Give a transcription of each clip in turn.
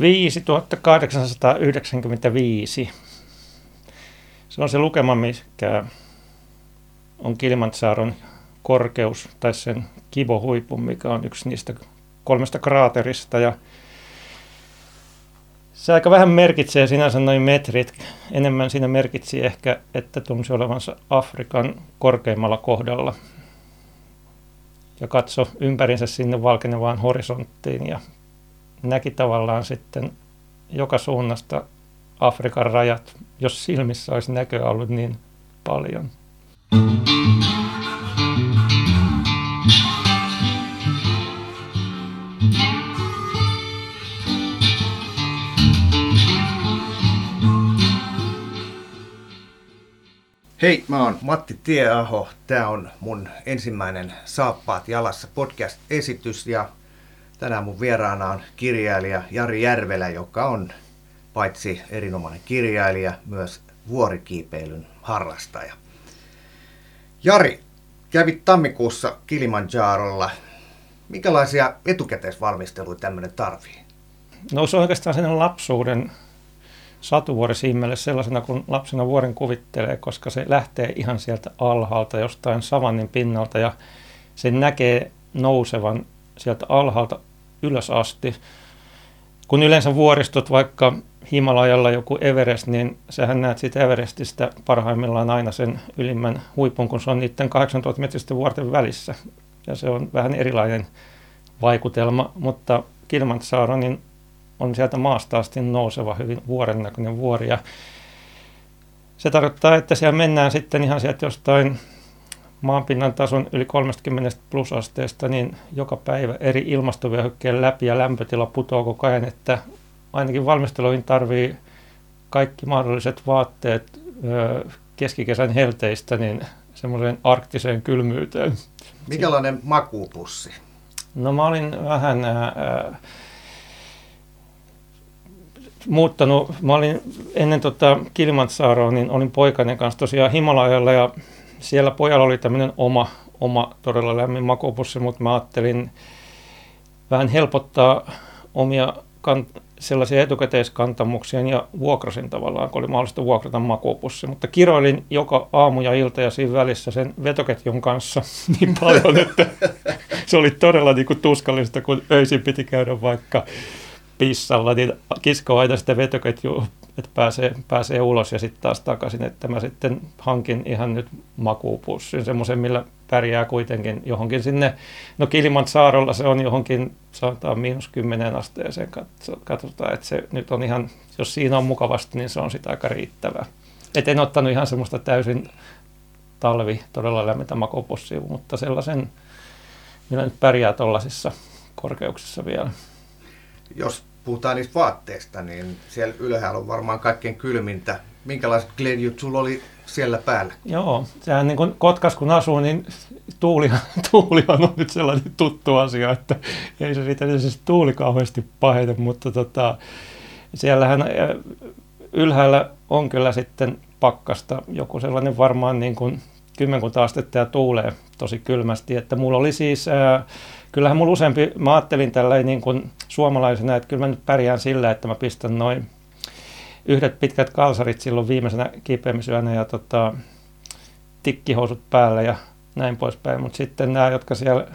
5895. Se on se lukema, mikä on Kilimanjaron korkeus tai sen kibohuipu, mikä on yksi niistä kolmesta kraaterista. Ja se aika vähän merkitsee sinänsä noin metrit. Enemmän siinä merkitsi ehkä, että tunsi olevansa Afrikan korkeimmalla kohdalla. Ja katso ympärinsä sinne valkenevaan horisonttiin ja näki tavallaan sitten joka suunnasta Afrikan rajat, jos silmissä olisi näköä ollut niin paljon. Hei, mä oon Matti Tieaho. Tää on mun ensimmäinen Saappaat jalassa podcast-esitys ja tänään mun vieraana on kirjailija Jari Järvelä, joka on paitsi erinomainen kirjailija, myös vuorikiipeilyn harrastaja. Jari, kävit tammikuussa Kilimanjarolla. Minkälaisia etukäteisvalmisteluja tämmöinen tarvii? No se on oikeastaan sen lapsuuden satuvuori siimelle sellaisena kuin lapsena vuoren kuvittelee, koska se lähtee ihan sieltä alhaalta jostain savannin pinnalta ja se näkee nousevan sieltä alhaalta ylös asti. Kun yleensä vuoristot, vaikka Himalajalla joku Everest, niin sähän näet siitä Everestistä parhaimmillaan aina sen ylimmän huipun, kun se on niiden 8000 metristen vuorten välissä. Ja se on vähän erilainen vaikutelma, mutta Kilimanjaro niin on sieltä maasta asti nouseva, hyvin vuoren näköinen vuori. Ja se tarkoittaa, että siellä mennään sitten ihan sieltä jostain maanpinnan tason yli 30 plusasteesta, niin joka päivä eri ilmastovyöhykkeen läpi ja lämpötila putoaa koko ajan, että ainakin valmisteluihin tarvii kaikki mahdolliset vaatteet keskikesän helteistä niin semmoiseen arktiseen kylmyyteen. Mikälainen makuupussi? No mä olin vähän ää, muuttanut, mä olin ennen tota Kilimanjaroa, niin olin poikainen kanssa tosiaan Himalajalla ja siellä pojalla oli tämmöinen oma, oma todella lämmin makuupussi, mutta mä ajattelin vähän helpottaa omia kan, sellaisia etukäteiskantamuksia ja vuokrasin tavallaan, kun oli mahdollista vuokrata makuupussi. Mutta kiroilin joka aamu ja ilta ja siinä välissä sen vetoketjun kanssa niin paljon, että se oli todella niin kuin tuskallista, kun öisin piti käydä vaikka pissalla, niin kiskoa aina sitä vetoketjua, että pääsee, pääsee ulos ja sitten taas takaisin, että mä sitten hankin ihan nyt makuupussin, semmoisen, millä pärjää kuitenkin johonkin sinne, no Kilimantsaarolla se on johonkin, sanotaan miinus kymmeneen asteeseen, katsotaan, että se nyt on ihan, jos siinä on mukavasti, niin se on sitä aika riittävää. Et en ottanut ihan semmoista täysin talvi todella lämmintä makuupussia, mutta sellaisen, millä nyt pärjää tuollaisissa korkeuksissa vielä. Jos puhutaan niistä vaatteista, niin siellä ylhäällä on varmaan kaikkein kylmintä. Minkälaiset kledjut sulla oli siellä päällä? Joo, sehän niin kuin Kotkas kun asuu, niin tuuli, tuuli on nyt sellainen tuttu asia, että ei se siitä se tuuli kauheasti paheta, mutta tota, siellähän ylhäällä on kyllä sitten pakkasta joku sellainen varmaan niin kuin kymmenkunta astetta ja tuulee tosi kylmästi, että mulla oli siis ää, kyllähän mulla useampi, mä ajattelin tällä niin kuin suomalaisena, että kyllä mä nyt pärjään sillä, että mä pistän noin yhdet pitkät kalsarit silloin viimeisenä kipeämisyönä ja tota, tikkihousut päällä ja näin poispäin. Mutta sitten nämä, jotka siellä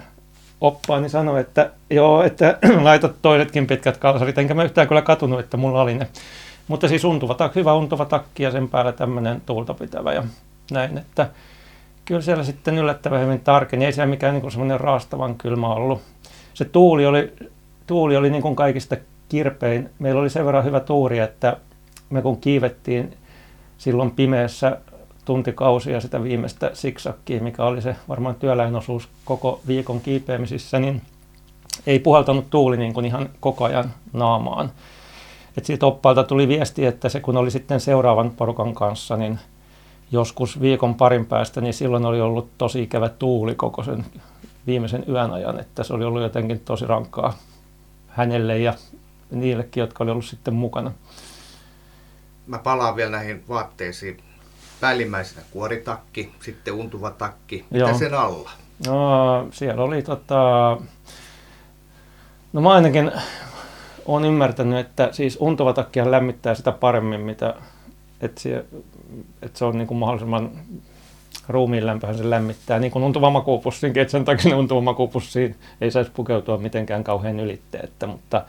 oppaa, niin sanoi, että joo, että laitat toisetkin pitkät kalsarit, enkä mä yhtään kyllä katunut, että mulla oli ne. Mutta siis untuva, hyvä untuva takki ja sen päällä tämmöinen tuulta pitävä ja näin, että kyllä siellä sitten yllättävän hyvin tarkeni. Ei siellä mikään niin semmoinen raastavan kylmä ollut. Se tuuli oli, tuuli oli niin kuin kaikista kirpein. Meillä oli sen verran hyvä tuuri, että me kun kiivettiin silloin pimeässä tuntikausia sitä viimeistä siksakkiä, mikä oli se varmaan työläinosuus koko viikon kiipeämisissä, niin ei puhaltanut tuuli niin kuin ihan koko ajan naamaan. Et siitä oppaalta tuli viesti, että se kun oli sitten seuraavan porukan kanssa, niin – joskus viikon parin päästä, niin silloin oli ollut tosi ikävä tuuli koko sen viimeisen yön ajan, että se oli ollut jotenkin tosi rankkaa hänelle ja niillekin, jotka oli ollut sitten mukana. Mä palaan vielä näihin vaatteisiin. Päällimmäisenä kuoritakki, sitten untuva takki. Mitä Joo. sen alla? No, siellä oli tota... No mä ainakin olen ymmärtänyt, että siis untuva takkia lämmittää sitä paremmin, mitä, että, se, että se on niin kuin mahdollisimman ruumiin lämpöhän se lämmittää, niin kuin untuva makuupussinkin, että sen takia untuva makuupussiin ei saisi pukeutua mitenkään kauhean ylitteettä, mutta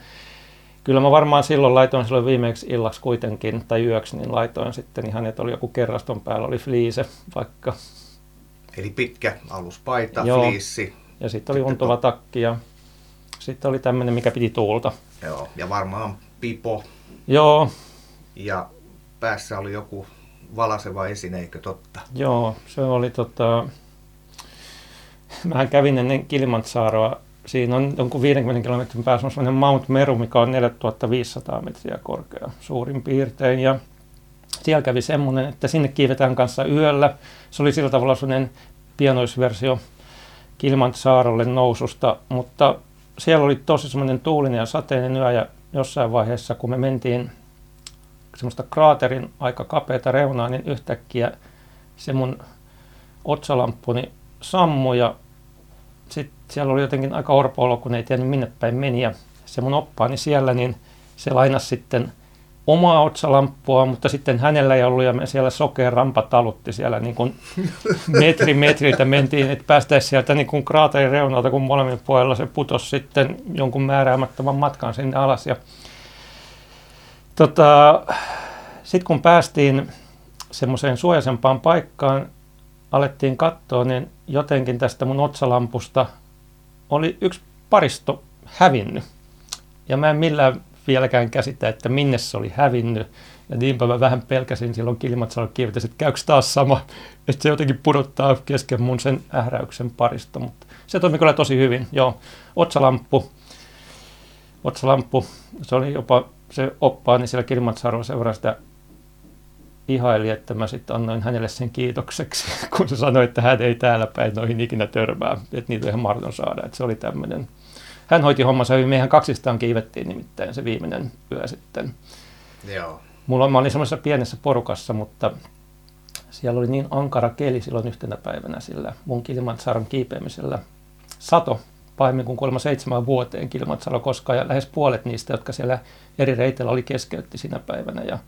kyllä mä varmaan silloin laitoin silloin viimeksi illaksi kuitenkin, tai yöksi, niin laitoin sitten ihan, että oli joku kerraston päällä, oli fliise vaikka. Eli pitkä aluspaita, Joo. fliissi. Ja sitten oli untuva takki ja sitten oli tämmöinen, mikä piti tuulta. Joo, ja varmaan pipo. Joo. Ja päässä oli joku valaseva esine, eikö totta? Joo, se oli tota... Mähän kävin ennen Kilimantsaaroa. Siinä on jonkun 50 kilometrin päässä on sellainen Mount Meru, mikä on 4500 metriä korkea suurin piirtein. Ja siellä kävi semmoinen, että sinne kiivetään kanssa yöllä. Se oli sillä tavalla sellainen pienoisversio Kilimantsaarolle noususta, mutta siellä oli tosi semmoinen tuulinen ja sateinen yö ja jossain vaiheessa, kun me mentiin semmoista kraaterin aika kapeata reunaa, niin yhtäkkiä se mun otsalamppuni sammui ja sitten siellä oli jotenkin aika orpo kun ei tiennyt minne päin meni. Ja se mun oppaani siellä, niin se lainasi sitten omaa otsalamppua, mutta sitten hänellä ei ollut ja me siellä sokeen rampa talutti siellä niin kuin metri metriltä mentiin, että päästäisiin sieltä niin kuin kraaterin reunalta, kun molemmin puolella se putosi sitten jonkun määräämättömän matkan sinne alas. Ja Tota, Sitten kun päästiin semmoiseen suojaisempaan paikkaan, alettiin katsoa, niin jotenkin tästä mun otsalampusta oli yksi paristo hävinnyt. Ja mä en millään vieläkään käsitä, että minne se oli hävinnyt. Ja niinpä mä vähän pelkäsin silloin Kilimatsalla kirjoitin, että käykö taas sama, että se jotenkin pudottaa kesken mun sen ähräyksen parista. Mutta se toimi kyllä tosi hyvin. Joo, otsalamppu, otsalamppu, se oli jopa se oppaani siellä Kilimantsaarolla seuraa sitä ihaili, että mä sitten annoin hänelle sen kiitokseksi, kun se sanoi, että hän ei täällä päin noihin ikinä törmää, että niitä on ihan mahdoton saada, että se oli tämmöinen. Hän hoiti hommansa hyvin, mehän kaksistaan kiivettiin nimittäin se viimeinen yö sitten. Joo. Mulla, mä olin semmoisessa pienessä porukassa, mutta siellä oli niin ankara keli silloin yhtenä päivänä sillä mun Kilimantsaaron kiipeämisellä. Sato pahemmin kuin kolme seitsemän vuoteen Kilmatsalo koskaan ja lähes puolet niistä, jotka siellä eri reiteillä oli keskeytti sinä päivänä. Ja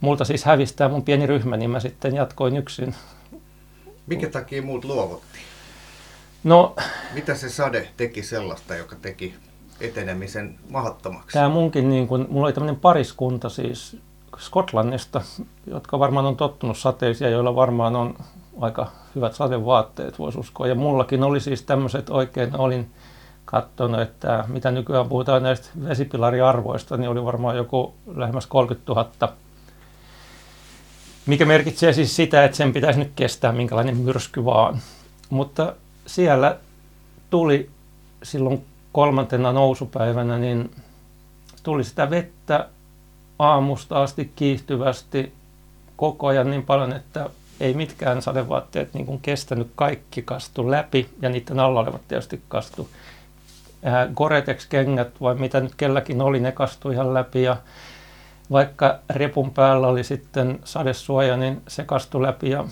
multa siis hävistää mun pieni ryhmä, niin mä sitten jatkoin yksin. Minkä takia muut luovutti? No, Mitä se sade teki sellaista, joka teki etenemisen mahdottomaksi? Tämä munkin, niin kun, mulla oli tämmöinen pariskunta siis Skotlannista, jotka varmaan on tottunut sateisia, joilla varmaan on aika hyvät sadevaatteet, voisi uskoa. Ja mullakin oli siis tämmöiset oikein, olin katsonut, että mitä nykyään puhutaan näistä vesipilariarvoista, niin oli varmaan joku lähemmäs 30 000. Mikä merkitsee siis sitä, että sen pitäisi nyt kestää minkälainen myrsky vaan. Mutta siellä tuli silloin kolmantena nousupäivänä, niin tuli sitä vettä aamusta asti kiihtyvästi koko ajan niin paljon, että ei mitkään sadevaatteet niin kuin kestänyt kaikki kastu läpi ja niiden alla olevat tietysti kastu. Gore-Tex-kengät vai mitä nyt kelläkin oli, ne kastui ihan läpi ja vaikka repun päällä oli sitten sadesuoja, niin se kastui läpi ja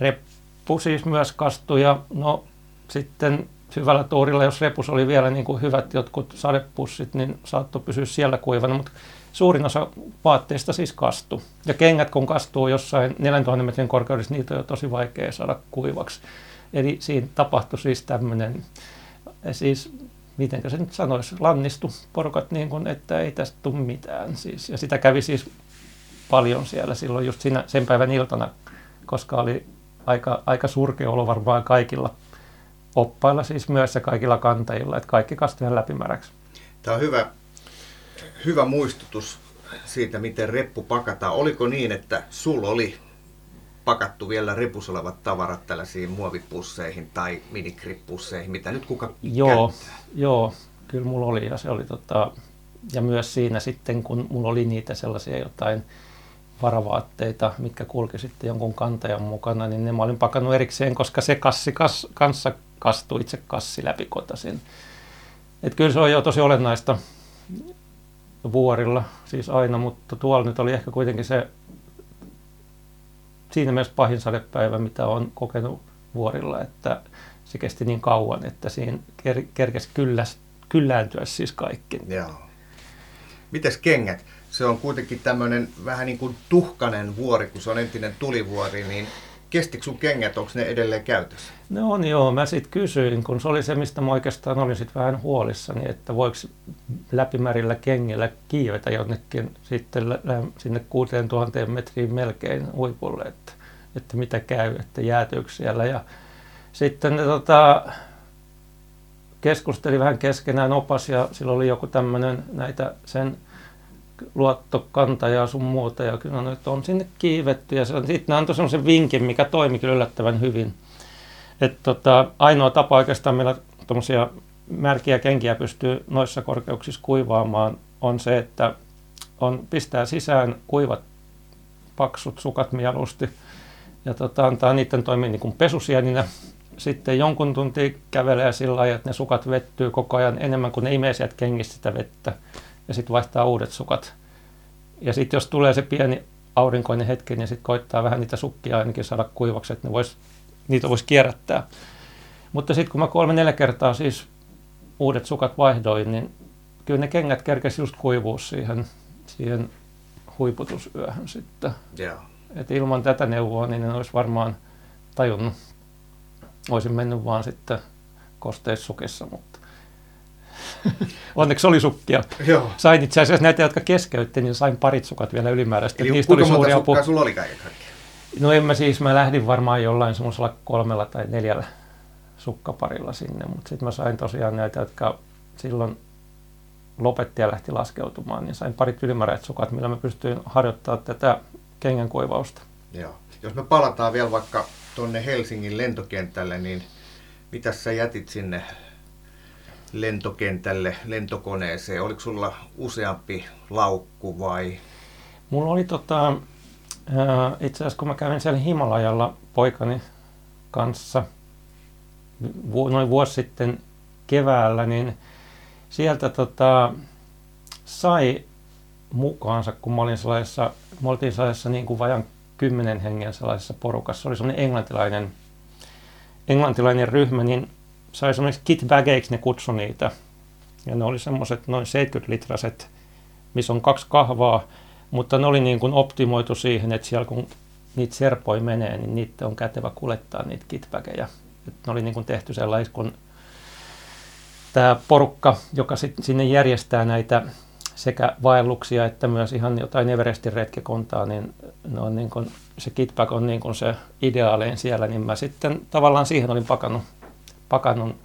reppu siis myös kastui ja no sitten hyvällä tuurilla, jos repus oli vielä niin kuin hyvät jotkut sadepussit, niin saattoi pysyä siellä kuivana, mutta suurin osa vaatteista siis kastuu. Ja kengät kun kastuu jossain 4000 metrin korkeudessa, niitä on jo tosi vaikea saada kuivaksi. Eli siinä tapahtui siis tämmöinen, siis miten se nyt sanoisi, lannistu porukat niin kuin, että ei tästä tule mitään. Siis, ja sitä kävi siis paljon siellä silloin just siinä, sen päivän iltana, koska oli aika, aika surkea olo varmaan kaikilla oppailla siis myös ja kaikilla kantajilla, että kaikki kastui läpimäräksi. Tämä on hyvä hyvä muistutus siitä, miten reppu pakataan. Oliko niin, että sulla oli pakattu vielä repussa olevat tavarat tällaisiin muovipusseihin tai minikrippusseihin, mitä nyt kuka Joo, käyttää? joo kyllä mulla oli ja se oli tota, ja myös siinä sitten, kun mulla oli niitä sellaisia jotain varavaatteita, mitkä kulki sitten jonkun kantajan mukana, niin ne mä olin pakannut erikseen, koska se kassi kas, kanssa kastui itse kassi läpi kotasin. Et kyllä se on jo tosi olennaista vuorilla, siis aina, mutta tuolla nyt oli ehkä kuitenkin se siinä mielessä pahin sadepäivä, mitä on kokenut vuorilla, että se kesti niin kauan, että siinä ker- kerkesi kylläs, kyllääntyä siis kaikki. Joo. Mites kengät? Se on kuitenkin tämmöinen vähän niin kuin tuhkanen vuori, kun se on entinen tulivuori, niin kestikö sun kengät, onko ne edelleen käytössä? No on joo, mä sitten kysyin, kun se oli se, mistä mä oikeastaan olin sitten vähän huolissani, että voiko läpimärillä kengillä kiivetä jonnekin sitten sinne 6000 metriin melkein huipulle, että, että mitä käy, että jäätyykö siellä. Ja sitten ne, tota, keskusteli vähän keskenään opas ja sillä oli joku tämmöinen näitä sen luottokantaja ja sun muuta. Ja kyllä että on sinne kiivetty ja sitten ne antoi semmoisen vinkin, mikä toimi kyllä yllättävän hyvin. Että tota, ainoa tapa oikeastaan meillä tuommoisia märkiä kenkiä pystyy noissa korkeuksissa kuivaamaan on se, että on, pistää sisään kuivat paksut sukat mieluusti ja tota, antaa niiden toimia niin kuin pesusieninä. Sitten jonkun tunti kävelee sillä lailla, että ne sukat vettyy koko ajan enemmän kuin ne imee sieltä kengistä sitä vettä ja sitten vaihtaa uudet sukat. Ja sitten jos tulee se pieni aurinkoinen hetki, niin sitten koittaa vähän niitä sukkia ainakin saada kuivaksi, että ne vois, niitä voisi kierrättää. Mutta sitten kun mä kolme neljä kertaa siis uudet sukat vaihdoin, niin kyllä ne kengät kerkesi just kuivua siihen, siihen huiputusyöhön sitten. Yeah. Et ilman tätä neuvoa niin en olisi varmaan tajunnut. Olisin mennyt vaan sitten kosteissukissa, mutta Onneksi oli sukkia. Joo. Sain itse asiassa näitä, jotka keskeytti, niin sain parit sukat vielä ylimääräistä. Eli Niistä kuinka monta sukkaa sulla oli kaiken No en mä siis, mä lähdin varmaan jollain semmoisella kolmella tai neljällä sukkaparilla sinne, mutta sitten mä sain tosiaan näitä, jotka silloin lopetti ja lähti laskeutumaan, niin sain parit ylimääräiset sukat, millä mä pystyin harjoittamaan tätä kengän kuivausta. Joo. Jos me palataan vielä vaikka tuonne Helsingin lentokentälle, niin mitä sä jätit sinne lentokentälle, lentokoneeseen? Oliko sulla useampi laukku vai? Mulla oli tota, itse asiassa kun mä kävin siellä Himalajalla poikani kanssa noin vuosi sitten keväällä, niin sieltä tota, sai mukaansa, kun mä olin sellaisessa, me oltiin sellaisessa niin kuin vajan kymmenen hengen sellaisessa porukassa. Se oli semmoinen englantilainen, englantilainen ryhmä, niin sai semmoiseksi kitbageiksi ne kutsu niitä. Ja ne oli semmoiset noin 70 litraset, missä on kaksi kahvaa, mutta ne oli niin kuin optimoitu siihen, että siellä kun niitä serpoi menee, niin niitä on kätevä kuljettaa niitä kitbageja. Et ne oli niin kuin tehty sellais, kun tämä porukka, joka sit sinne järjestää näitä sekä vaelluksia että myös ihan jotain Everestin retkikuntaa, niin, ne on niin kuin, se kitback on niin kuin se ideaalein siellä, niin mä sitten tavallaan siihen olin pakannut pakannut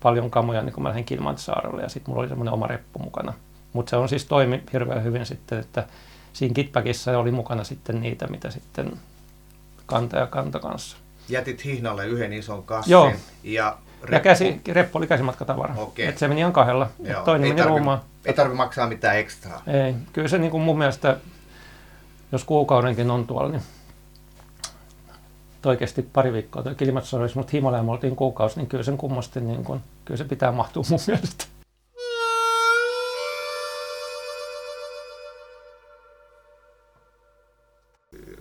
paljon kamoja niin kun mä lähdin Kilmansaarelle ja sitten mulla oli semmoinen oma reppu mukana. Mutta se on siis toimi hirveän hyvin sitten, että siinä kitpäkissä oli mukana sitten niitä, mitä sitten kanta ja kanta kanssa. Jätit hihnalle yhden ison kassin Joo. ja reppu. Ja käsi, reppu oli käsimatkatavara. Okei. Et se meni ihan kahdella. Et toinen ei meni tarvi, ruumaan. Ei tarvitse maksaa mitään ekstraa. Ei. Kyllä se niin kuin mun mielestä, jos kuukaudenkin on tuolla, niin oikeasti pari viikkoa tuo Kilimanjaro, mutta Himalaya me oltiin kuukausi, niin kyllä sen kummasti, niin kun, kyllä se pitää mahtua mun mielestä.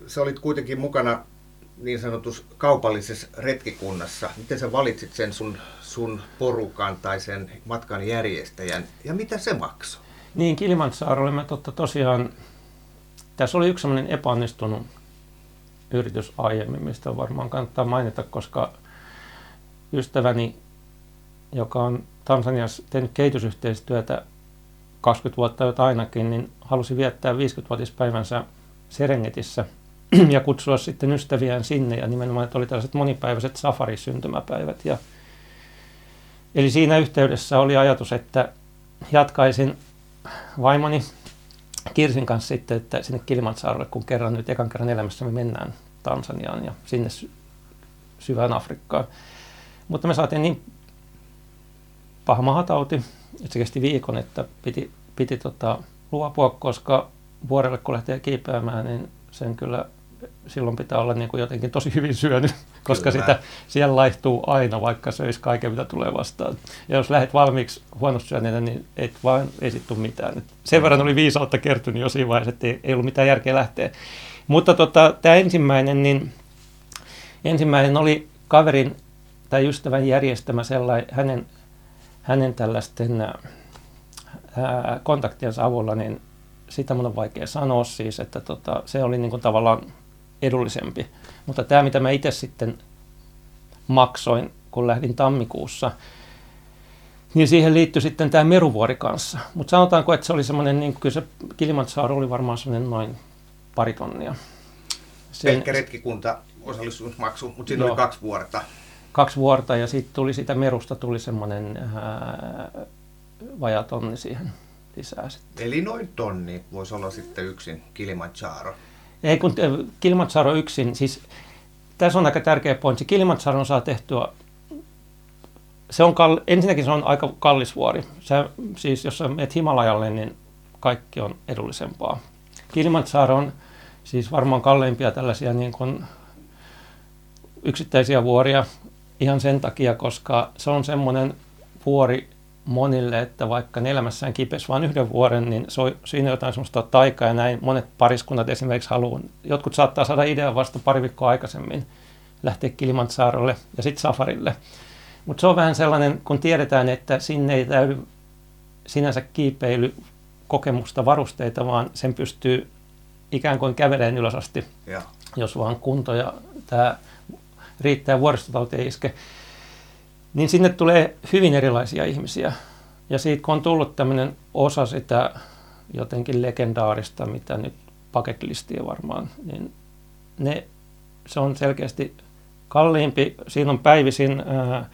Sä olit kuitenkin mukana niin sanotus kaupallisessa retkikunnassa. Miten sä valitsit sen sun, sun porukan tai sen matkan järjestäjän ja mitä se maksoi? Niin, Kilimanjaro oli me totta tosiaan, tässä oli yksi sellainen epäonnistunut yritys aiemmin, mistä varmaan kannattaa mainita, koska ystäväni, joka on Tansaniassa tehnyt kehitysyhteistyötä 20 vuotta jo ainakin, niin halusi viettää 50-vuotispäivänsä Serengetissä ja kutsua sitten ystäviään sinne ja nimenomaan, että oli tällaiset monipäiväiset safarisyntymäpäivät. Ja, eli siinä yhteydessä oli ajatus, että jatkaisin vaimoni Kirsin kanssa sitten, että sinne Kilimanjaarolle, kun kerran nyt ekan kerran elämässä me mennään Tansaniaan ja sinne sy- syvään Afrikkaan. Mutta me saatiin niin paha mahatauti, että se kesti viikon, että piti, piti tota, luopua, koska vuorelle kun lähtee kiipeämään, niin sen kyllä silloin pitää olla niin kuin jotenkin tosi hyvin syönyt, koska Kyllä. sitä siellä laihtuu aina, vaikka söisi kaiken, mitä tulee vastaan. Ja jos lähdet valmiiksi huonosti syöneenä, niin et vaan esittu mitään. Sen verran oli viisautta kertynyt jo siinä vaiheessa, että ei, ei ollut mitään järkeä lähteä. Mutta tota, tämä ensimmäinen, niin ensimmäinen oli kaverin tai ystävän järjestämä sellainen, hänen, hänen tällaisten ää, kontaktiensa avulla, niin sitä mun on vaikea sanoa siis, että tota, se oli niin kuin tavallaan edullisempi. Mutta tämä, mitä mä itse sitten maksoin, kun lähdin tammikuussa, niin siihen liittyi sitten tämä Meruvuori kanssa. Mutta sanotaanko, että se oli semmoinen, niin kyllä se Kilimanjaro oli varmaan semmoinen noin pari tonnia. Sen, Pelkkä retkikunta osallistumismaksu, mutta siinä joo, oli kaksi vuorta. Kaksi vuorta ja sitten tuli sitä Merusta tuli semmoinen vajaa tonni siihen lisää sitten. Eli noin tonni voisi olla sitten yksin Kilimanjaro. Ei kun Kilimanjaro yksin, siis tässä on aika tärkeä pointti. Kilimanjaro saa tehtyä se on kall- ensinnäkin se on aika kallis vuori. Se, siis jos sä menet Himalajalle, niin kaikki on edullisempaa. Kilimanjaro on siis varmaan kalleimpia tällaisia niin kuin yksittäisiä vuoria ihan sen takia, koska se on semmoinen vuori monille, että vaikka ne elämässään kipesi vain yhden vuoden, niin se on, siinä jotain semmoista taikaa ja näin monet pariskunnat esimerkiksi haluaa. Jotkut saattaa saada idean vasta pari viikkoa aikaisemmin lähteä Kilimanjarolle ja sitten safarille. Mutta se on vähän sellainen, kun tiedetään, että sinne ei täydy sinänsä kiipeilykokemusta, varusteita, vaan sen pystyy ikään kuin käveleen ylös asti, ja. jos vaan kunto ja tämä riittää vuoristotauti ei iske. Niin sinne tulee hyvin erilaisia ihmisiä. Ja siitä kun on tullut tämmöinen osa sitä jotenkin legendaarista, mitä nyt paketlistia varmaan, niin ne, se on selkeästi kalliimpi. Siinä on päivisin, ää,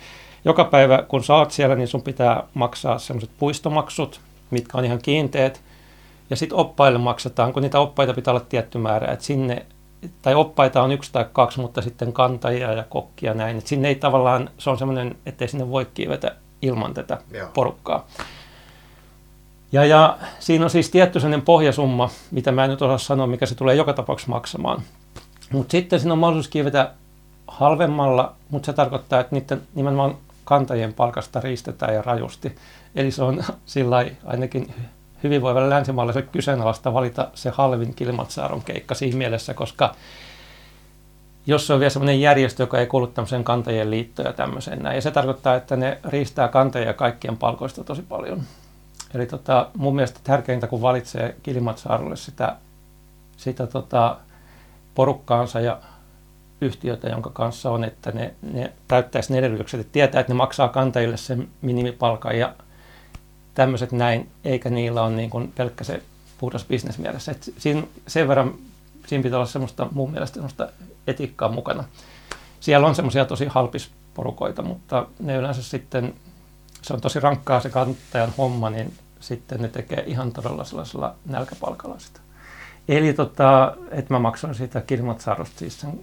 joka päivä kun saat siellä, niin sun pitää maksaa semmoiset puistomaksut, mitkä on ihan kiinteät. Ja sitten oppaille maksetaan, kun niitä oppaita pitää olla tietty määrä, että sinne, tai oppaita on yksi tai kaksi, mutta sitten kantajia ja kokkia näin. Että sinne ei tavallaan, se on semmoinen, ettei sinne voi kiivetä ilman tätä Joo. porukkaa. Ja, ja siinä on siis tietty sellainen pohjasumma, mitä mä en nyt osaa sanoa, mikä se tulee joka tapauksessa maksamaan. Mutta sitten siinä on mahdollisuus kiivetä halvemmalla, mutta se tarkoittaa, että niiden nimenomaan kantajien palkasta riistetään ja rajusti. Eli se on sillä ainakin hyvinvoivalle länsimaalaiselle kyseenalaista valita se halvin Kilimanjaron keikka siinä mielessä, koska jos se on vielä sellainen järjestö, joka ei kuulu tämmöiseen kantajien liittoon ja tämmöiseen näin. Ja se tarkoittaa, että ne riistää kantajia kaikkien palkoista tosi paljon. Eli tota, mun mielestä tärkeintä, kun valitsee Kilimanjarolle sitä, sitä tota, porukkaansa ja yhtiötä, jonka kanssa on, että ne, ne täyttäisi ne edellytykset, että tietää, että ne maksaa kantajille sen minimipalkan ja tämmöiset näin, eikä niillä ole niin kuin pelkkä se puhdas bisnesmielessä. Et siinä, sen verran siinä pitää olla semmoista mun mielestä semmoista etiikkaa mukana. Siellä on semmoisia tosi halpisporukoita, mutta ne yleensä sitten, se on tosi rankkaa se kantajan homma, niin sitten ne tekee ihan todella sellaisella nälkäpalkalla sitä. Eli tota, että mä maksoin siitä Kilimanjarosta siis sen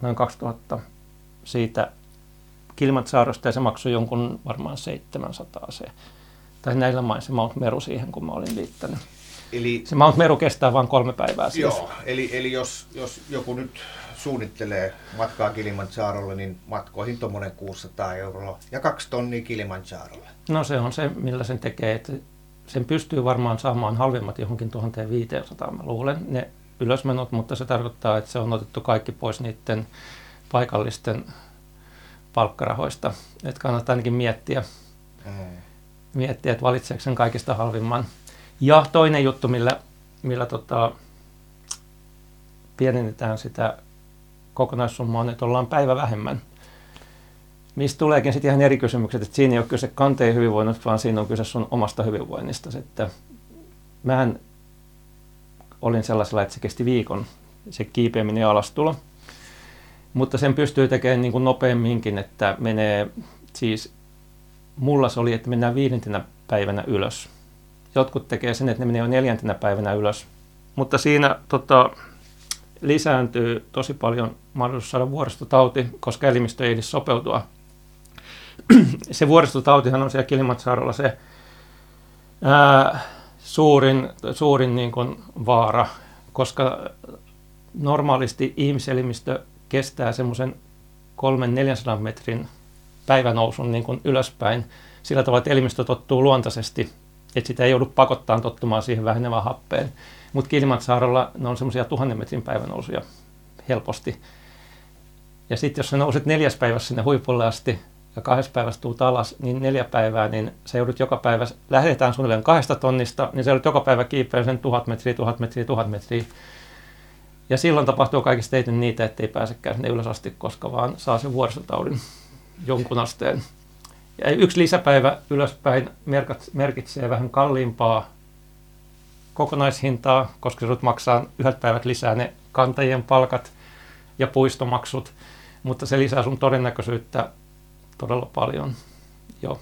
noin 2000 siitä Kilimanjarosta ja se maksoi jonkun varmaan 700 se. Tai näillä main se Mount Meru siihen, kun mä olin liittänyt. Eli, se Mount Meru kestää vain kolme päivää siis. Joo, eli, eli jos, jos joku nyt suunnittelee matkaa Kilimanjarolle, niin matkoihin tuommoinen 600 euroa ja kaksi tonnia Kilimanjarolle. No se on se, millä sen tekee. Että sen pystyy varmaan saamaan halvemmat johonkin 1500, mä luulen, ne ylösmenot, mutta se tarkoittaa, että se on otettu kaikki pois niiden paikallisten palkkarahoista. Että kannattaa ainakin miettiä, mm. miettiä, että valitseeko sen kaikista halvimman. Ja toinen juttu, millä, millä tota, pienennetään sitä kokonaissummaa, on, että ollaan päivä vähemmän. Mistä tuleekin sitten ihan eri kysymykset, että siinä ei ole kyse kanteen hyvinvoinnista, vaan siinä on kyse sun omasta hyvinvoinnista. Että mähän olin sellaisella, että se kesti viikon, se kiipeäminen ja alastulo. Mutta sen pystyy tekemään niin kuin nopeamminkin, että menee, siis mulla se oli, että mennään viidentenä päivänä ylös. Jotkut tekee sen, että ne menee jo neljäntenä päivänä ylös. Mutta siinä tota, lisääntyy tosi paljon mahdollisuus saada vuoristotauti, koska elimistö ei edes sopeutua. se vuoristotautihan on siellä Kilimanjarolla se ää, suurin, suurin niin kuin vaara, koska normaalisti ihmiselimistö kestää semmoisen 300-400 metrin päivänousun niin kuin ylöspäin sillä tavalla, että elimistö tottuu luontaisesti, että sitä ei joudu pakottaan tottumaan siihen vähenevään happeen. Mutta Kilimanjarolla ne on semmoisia tuhannen metrin päivänousuja helposti. Ja sitten jos sä nouset neljäs päivässä sinne huipulle asti, ja kahdessa päivässä tuut alas, niin neljä päivää, niin se joudut joka päivä, lähdetään suunnilleen kahdesta tonnista, niin se joudut joka päivä kiipeä sen tuhat metriä, tuhat metriä, tuhat metriä. Ja silloin tapahtuu kaikista eniten niitä, ettei pääsekään sinne ylös asti, koska vaan saa sen vuoristotaudin jonkun asteen. Ja yksi lisäpäivä ylöspäin merkitsee vähän kalliimpaa kokonaishintaa, koska sinut maksaa yhdet päivät lisää ne kantajien palkat ja puistomaksut, mutta se lisää sun todennäköisyyttä todella paljon jo,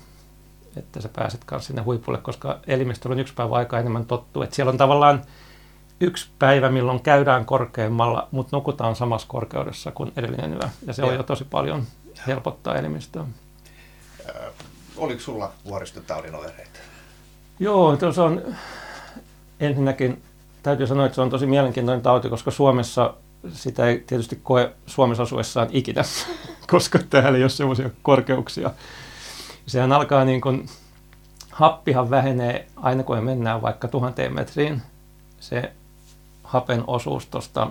että sä pääset kanssa sinne huipulle, koska elimistöllä on yksi päivä aika enemmän tottu. Että siellä on tavallaan yksi päivä, milloin käydään korkeammalla, mutta nukutaan samassa korkeudessa kuin edellinen yö. Ja se ja. on jo tosi paljon helpottaa elimistöä. Äh, oliko sulla vuoristotaudin oireita? Joo, se on ensinnäkin täytyy sanoa, että se on tosi mielenkiintoinen tauti, koska Suomessa sitä ei tietysti koe Suomessa asuessaan ikinä, koska täällä ei ole semmoisia korkeuksia. Sehän alkaa niin kuin, happihan vähenee aina kun me mennään vaikka tuhanteen metriin. Se hapen osuus tuosta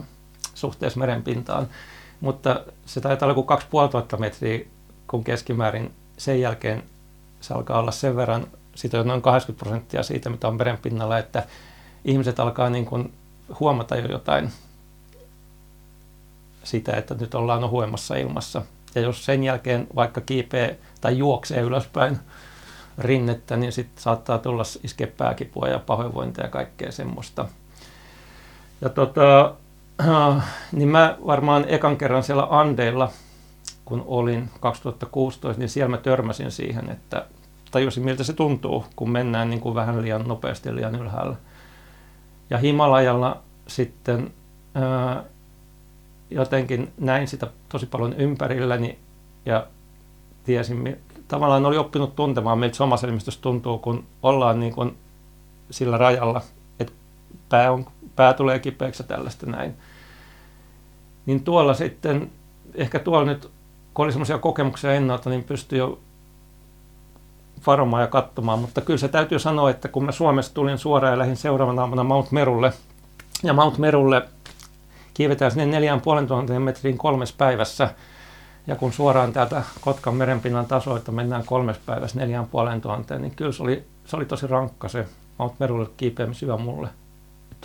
suhteessa merenpintaan. Mutta se taitaa olla kuin 2500 metriä, kun keskimäärin sen jälkeen se alkaa olla sen verran, siitä on noin 80 prosenttia siitä, mitä on merenpinnalla, että ihmiset alkaa niin kuin huomata jo jotain sitä, että nyt ollaan ohuemmassa ilmassa. Ja jos sen jälkeen vaikka kiipee tai juoksee ylöspäin rinnettä, niin sitten saattaa tulla iskeä pääkipua ja pahoinvointia ja kaikkea semmoista. Ja tota, niin mä varmaan ekan kerran siellä Andeilla, kun olin 2016, niin siellä mä törmäsin siihen, että tajusin miltä se tuntuu, kun mennään niin kuin vähän liian nopeasti liian ylhäällä. Ja Himalajalla sitten ää, jotenkin näin sitä tosi paljon ympärilläni ja tiesin, tavallaan oli oppinut tuntemaan, miltä omassa elimistössä tuntuu, kun ollaan niin kuin sillä rajalla, että pää, on, pää tulee kipeäksi ja tällaista näin. Niin tuolla sitten, ehkä tuolla nyt, kun oli semmoisia kokemuksia ennalta, niin pystyi jo varomaan ja katsomaan, mutta kyllä se täytyy sanoa, että kun mä Suomessa tulin suoraan ja lähdin seuraavana aamuna Mount Merulle, ja Mount Merulle kiivetään sinne neljään puolen tuhanteen metriin kolmes päivässä, ja kun suoraan täältä Kotkan merenpinnan tasoilta mennään kolmes päivässä neljään puolen tuhanteen, niin kyllä se oli, se oli tosi rankka se Mount Merulle kiipeämisyö mulle.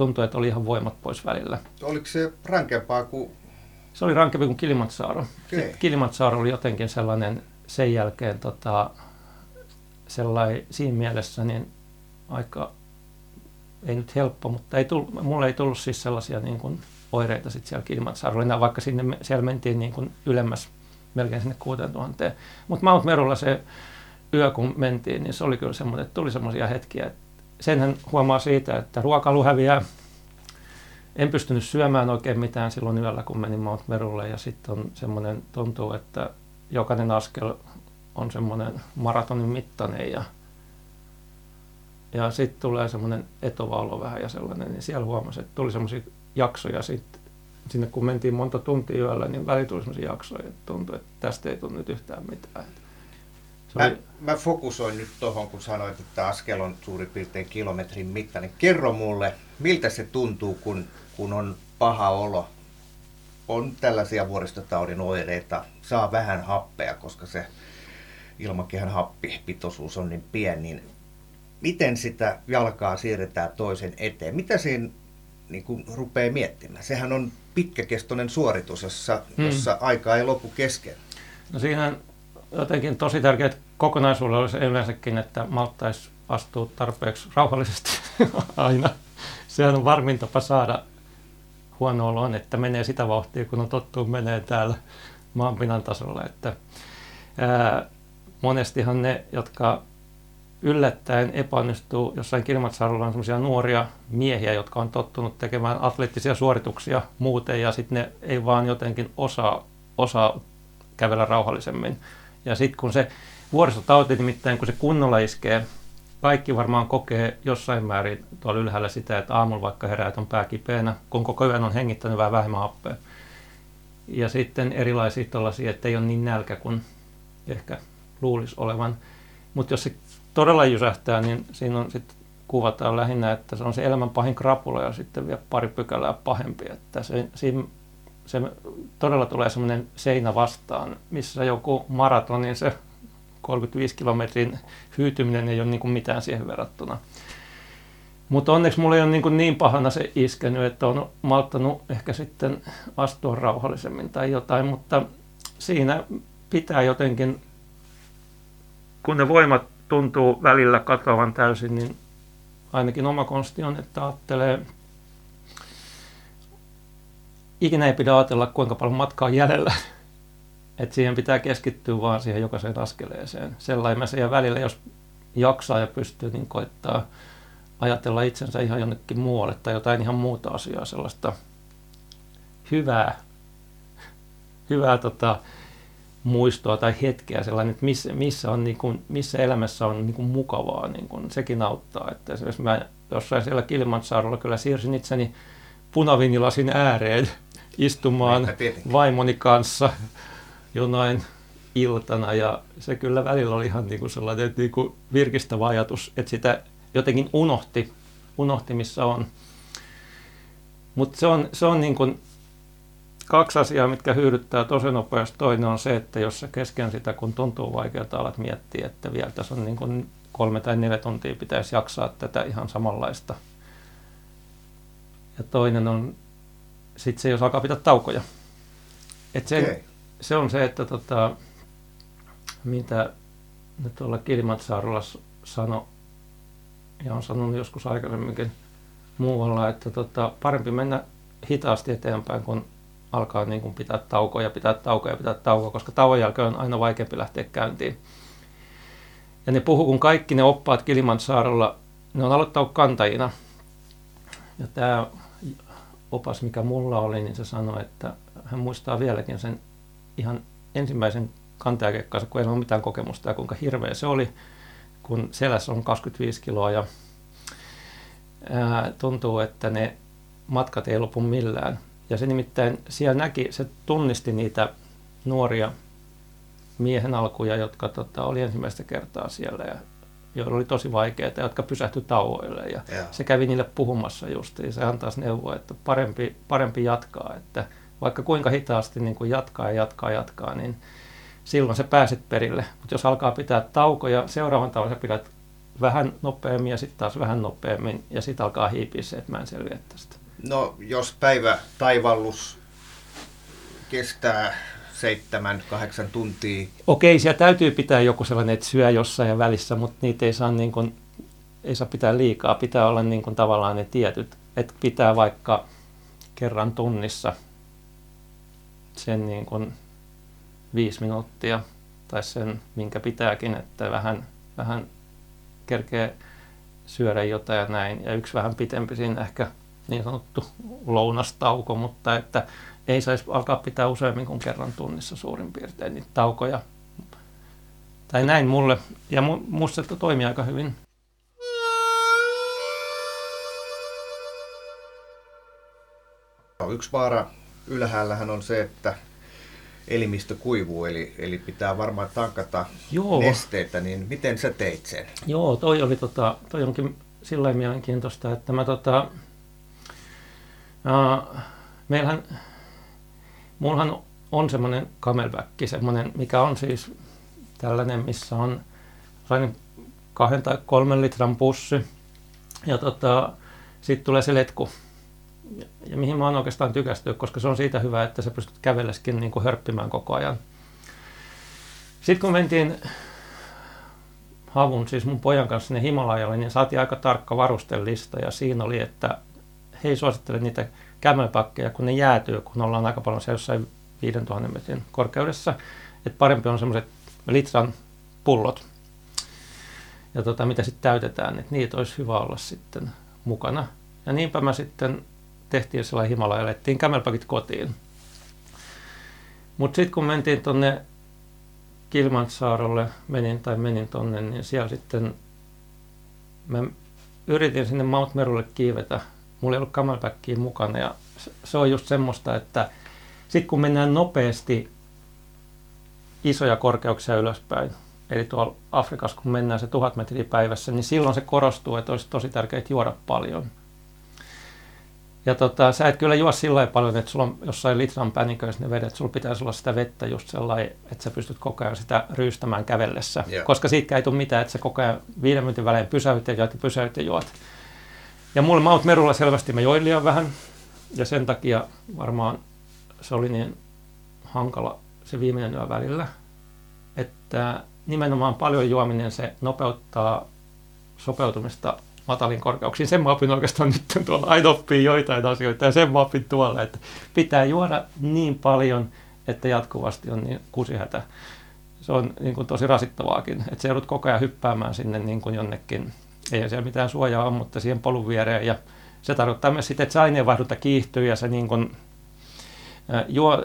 Tuntui, että oli ihan voimat pois välillä. Oliko se rankempaa kuin... Se oli rankempi kuin Kilimantsaro. Okay. Kilimantsaro oli jotenkin sellainen sen jälkeen tota, sellainen siinä mielessä niin aika, ei nyt helppo, mutta ei tullut, mulle ei tullut siis sellaisia niin kuin oireita sitten siellä Kilimansarolla, vaikka sinne, siellä mentiin niin kuin ylemmäs melkein sinne 6000. Mutta Mount Merulla se yö, kun mentiin, niin se oli kyllä semmoinen, että tuli semmoisia hetkiä, että senhän huomaa siitä, että ruokailu häviää. En pystynyt syömään oikein mitään silloin yöllä, kun menin Mount Merulle ja sitten on semmoinen, tuntuu, että jokainen askel on semmoinen maratonin mittainen ja, ja sitten tulee semmoinen etovaulo vähän ja sellainen, niin siellä huomasi, että tuli semmoisia jaksoja sitten sinne kun mentiin monta tuntia yöllä, niin väli tuli semmoisia jaksoja, että tuntui, että tästä ei tule nyt yhtään mitään. Mä, oli... mä fokusoin nyt tuohon, kun sanoit, että askel on suurin piirtein kilometrin mittainen. Kerro mulle, miltä se tuntuu, kun, kun on paha olo, on tällaisia vuoristotaudin oireita, saa vähän happea, koska se ilmakehän happipitoisuus on niin pieni, niin miten sitä jalkaa siirretään toisen eteen? Mitä siinä niin kuin rupeaa miettimään? Sehän on pitkäkestoinen suoritus, jossa, hmm. jossa aika ei lopu kesken. No siinä on jotenkin tosi tärkeää kokonaisuudella olisi yleensäkin, että malttaisi astuu tarpeeksi rauhallisesti aina. Sehän on varmin tapa saada huono olo on, että menee sitä vauhtia, kun on tottuu menee täällä maanpinnan tasolla. Että, ää, monestihan ne, jotka yllättäen epäonnistuu jossain Kilimanjarolla on sellaisia nuoria miehiä, jotka on tottunut tekemään atleettisia suorituksia muuten ja sitten ne ei vaan jotenkin osaa, osaa kävellä rauhallisemmin. Ja sitten kun se vuoristotauti nimittäin, kun se kunnolla iskee, kaikki varmaan kokee jossain määrin tuolla ylhäällä sitä, että aamulla vaikka herää, on pää kipeänä, kun koko yön on hengittänyt vähän vähemmän happea. Ja sitten erilaisia tällaisia, että ei ole niin nälkä kuin ehkä luulisi olevan. Mutta jos se todella jysähtää, niin siinä on sitten kuvataan lähinnä, että se on se elämän pahin krapula ja sitten vielä pari pykälää pahempi. Että se, siinä, se todella tulee semmoinen seinä vastaan, missä joku maratonin se 35 kilometrin hyytyminen ei ole niin kuin mitään siihen verrattuna. Mutta onneksi mulla ei ole niin, niin pahana se iskenyt, että on malttanut ehkä sitten astua rauhallisemmin tai jotain, mutta siinä pitää jotenkin, kun ne voimat tuntuu välillä katoavan täysin, niin ainakin oma konsti on, että ajattelee, ikinä ei pidä ajatella, kuinka paljon matkaa jäljellä. Että siihen pitää keskittyä vaan siihen jokaiseen askeleeseen. Sellainen ja välillä, jos jaksaa ja pystyy, niin koittaa ajatella itsensä ihan jonnekin muualle tai jotain ihan muuta asiaa, sellaista hyvää, hyvää tota, muistoa tai hetkeä sellainen, että missä, missä, on, niin kuin, missä elämässä on niin kuin mukavaa, niin kuin, sekin auttaa. Että esimerkiksi mä jossain siellä Kilimantsaarolla kyllä siirsin itseni punavinilasin ääreen istumaan vaimoni kanssa jonain iltana ja se kyllä välillä oli ihan niin kuin sellainen niin kuin virkistävä ajatus, että sitä jotenkin unohti, unohti missä on. Mutta se on, se on niin kuin kaksi asiaa, mitkä hyödyttää tosi nopeasti. Toinen on se, että jos kesken sitä, kun tuntuu vaikealta, alat miettiä, että vielä tässä on niin kuin kolme tai neljä tuntia pitäisi jaksaa tätä ihan samanlaista. Ja toinen on sitten se, jos alkaa pitää taukoja. Et se, okay. Se on se, että tota, mitä nyt tuolla Kilimantsaarolla sanoi ja on sanonut joskus aikaisemminkin muualla, että tota, parempi mennä hitaasti eteenpäin, kun alkaa niin kuin pitää taukoja, pitää taukoja, pitää taukoja, koska tauon jälkeen on aina vaikeampi lähteä käyntiin. Ja ne puhuu, kun kaikki ne oppaat Kilimantsaarolla, ne on aloittanut kantajina. Ja tämä opas, mikä mulla oli, niin se sanoi, että hän muistaa vieläkin sen ihan ensimmäisen kantajakekkansa, kun ei ole mitään kokemusta ja kuinka hirveä se oli kun selässä on 25 kiloa ja ää, tuntuu, että ne matkat ei lopu millään. Ja se nimittäin siellä näki, se tunnisti niitä nuoria miehen alkuja, jotka tota, oli ensimmäistä kertaa siellä ja joilla oli tosi vaikeaa, jotka pysähtyi tauoille. Ja yeah. se kävi niille puhumassa just, ja se antaisi neuvoa, että parempi, parempi jatkaa, että vaikka kuinka hitaasti niin kuin jatkaa ja jatkaa jatkaa, niin silloin sä pääset perille. Mutta jos alkaa pitää taukoja, seuraavan tauon sä pidät vähän nopeammin ja sitten taas vähän nopeammin ja sitten alkaa hiipiä se, että mä en selviä tästä. No jos päivä taivallus kestää seitsemän, kahdeksan tuntia. Okei, siellä täytyy pitää joku sellainen, että syö jossain ja välissä, mutta niitä ei saa, niin kuin, ei saa pitää liikaa. Pitää olla niin kuin tavallaan ne tietyt, että pitää vaikka kerran tunnissa sen niin kuin viisi minuuttia tai sen, minkä pitääkin, että vähän, vähän kerkee syödä jotain ja näin. Ja yksi vähän pitempi siinä ehkä niin sanottu lounastauko, mutta että ei saisi alkaa pitää useammin kuin kerran tunnissa suurin piirtein niitä taukoja. Tai näin mulle, ja musta se toimii aika hyvin. Yksi vaara ylhäällähän on se, että elimistö kuivuu, eli, eli pitää varmaan tankata Joo. nesteitä, niin miten sä teit sen? Joo, toi, oli, tota, toi onkin sillä mielenkiintoista, että mä tota, uh, meillähän, mullahan on semmoinen camelback, semmoinen, mikä on siis tällainen, missä on kahden tai kolmen litran pussi, ja tota, sitten tulee se letku, ja, mihin mä oon oikeastaan tykästynyt, koska se on siitä hyvä, että sä pystyt kävelleskin niin kuin hörppimään koko ajan. Sitten kun mentiin Havun, siis mun pojan kanssa sinne Himalajalle, niin saatiin aika tarkka varustelista ja siinä oli, että hei suosittele niitä kämöpakkeja, kun ne jäätyy, kun ollaan aika paljon siellä jossain 5000 metrin korkeudessa, että parempi on semmoiset litran pullot, ja tota, mitä sitten täytetään, että niitä olisi hyvä olla sitten mukana. Ja niinpä mä sitten tehtiin sellainen himala ja alettiin kämelpakit kotiin. Mutta sitten kun mentiin tuonne Kilmansaarolle, menin tai menin tonne, niin siellä sitten mä yritin sinne Mount Merulle kiivetä. Mulla ei ollut camelbackia mukana ja se on just semmoista, että sitten kun mennään nopeasti isoja korkeuksia ylöspäin, eli tuolla Afrikassa kun mennään se tuhat metriä päivässä, niin silloin se korostuu, että olisi tosi tärkeää juoda paljon – Ja tota, sä et kyllä juo sillä paljon, että sulla on jossain litran päniköissä ne vedet, sulla pitäisi olla sitä vettä just sellainen, että sä pystyt koko ajan sitä ryystämään kävellessä. Joo. Koska siitä ei tule mitään, että sä koko ajan viiden minuutin välein pysäyt ja juot ja pysäyt ja juot. Ja mulle Mount Merulla selvästi mä join liian vähän ja sen takia varmaan se oli niin hankala se viimeinen yö välillä, että nimenomaan paljon juominen se nopeuttaa sopeutumista matalin korkeuksiin. Sen mä opin oikeastaan nyt tuolla. Aina oppii joitain asioita ja sen mä opin tuolla, että pitää juoda niin paljon, että jatkuvasti on niin kusihätä. Se on niin kuin tosi rasittavaakin, että se joudut koko ajan hyppäämään sinne niin kuin jonnekin. Ei siellä mitään suojaa ole, mutta siihen polun viereen. Ja se tarkoittaa myös sitä, että se aineenvaihdunta kiihtyy ja se niin kuin,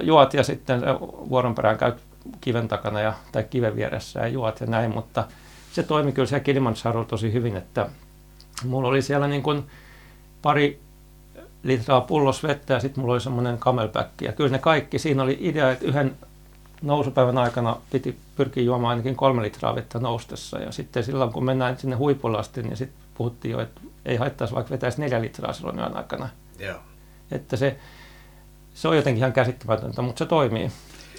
juot ja sitten vuoron perään käyt kiven takana ja, tai kiven vieressä ja juot ja näin, mutta se toimi kyllä siellä Kilimanjarolla tosi hyvin, että mulla oli siellä niin kuin pari litraa pullos vettä ja sitten mulla oli semmoinen camelback. Ja kyllä ne kaikki, siinä oli idea, että yhden nousupäivän aikana piti pyrkiä juomaan ainakin kolme litraa vettä noustessa. Ja sitten silloin, kun mennään sinne huipulle asti, niin sitten puhuttiin jo, että ei haittaisi vaikka vetäisi neljä litraa silloin yön aikana. Joo. Että se, se on jotenkin ihan käsittämätöntä, mutta se toimii.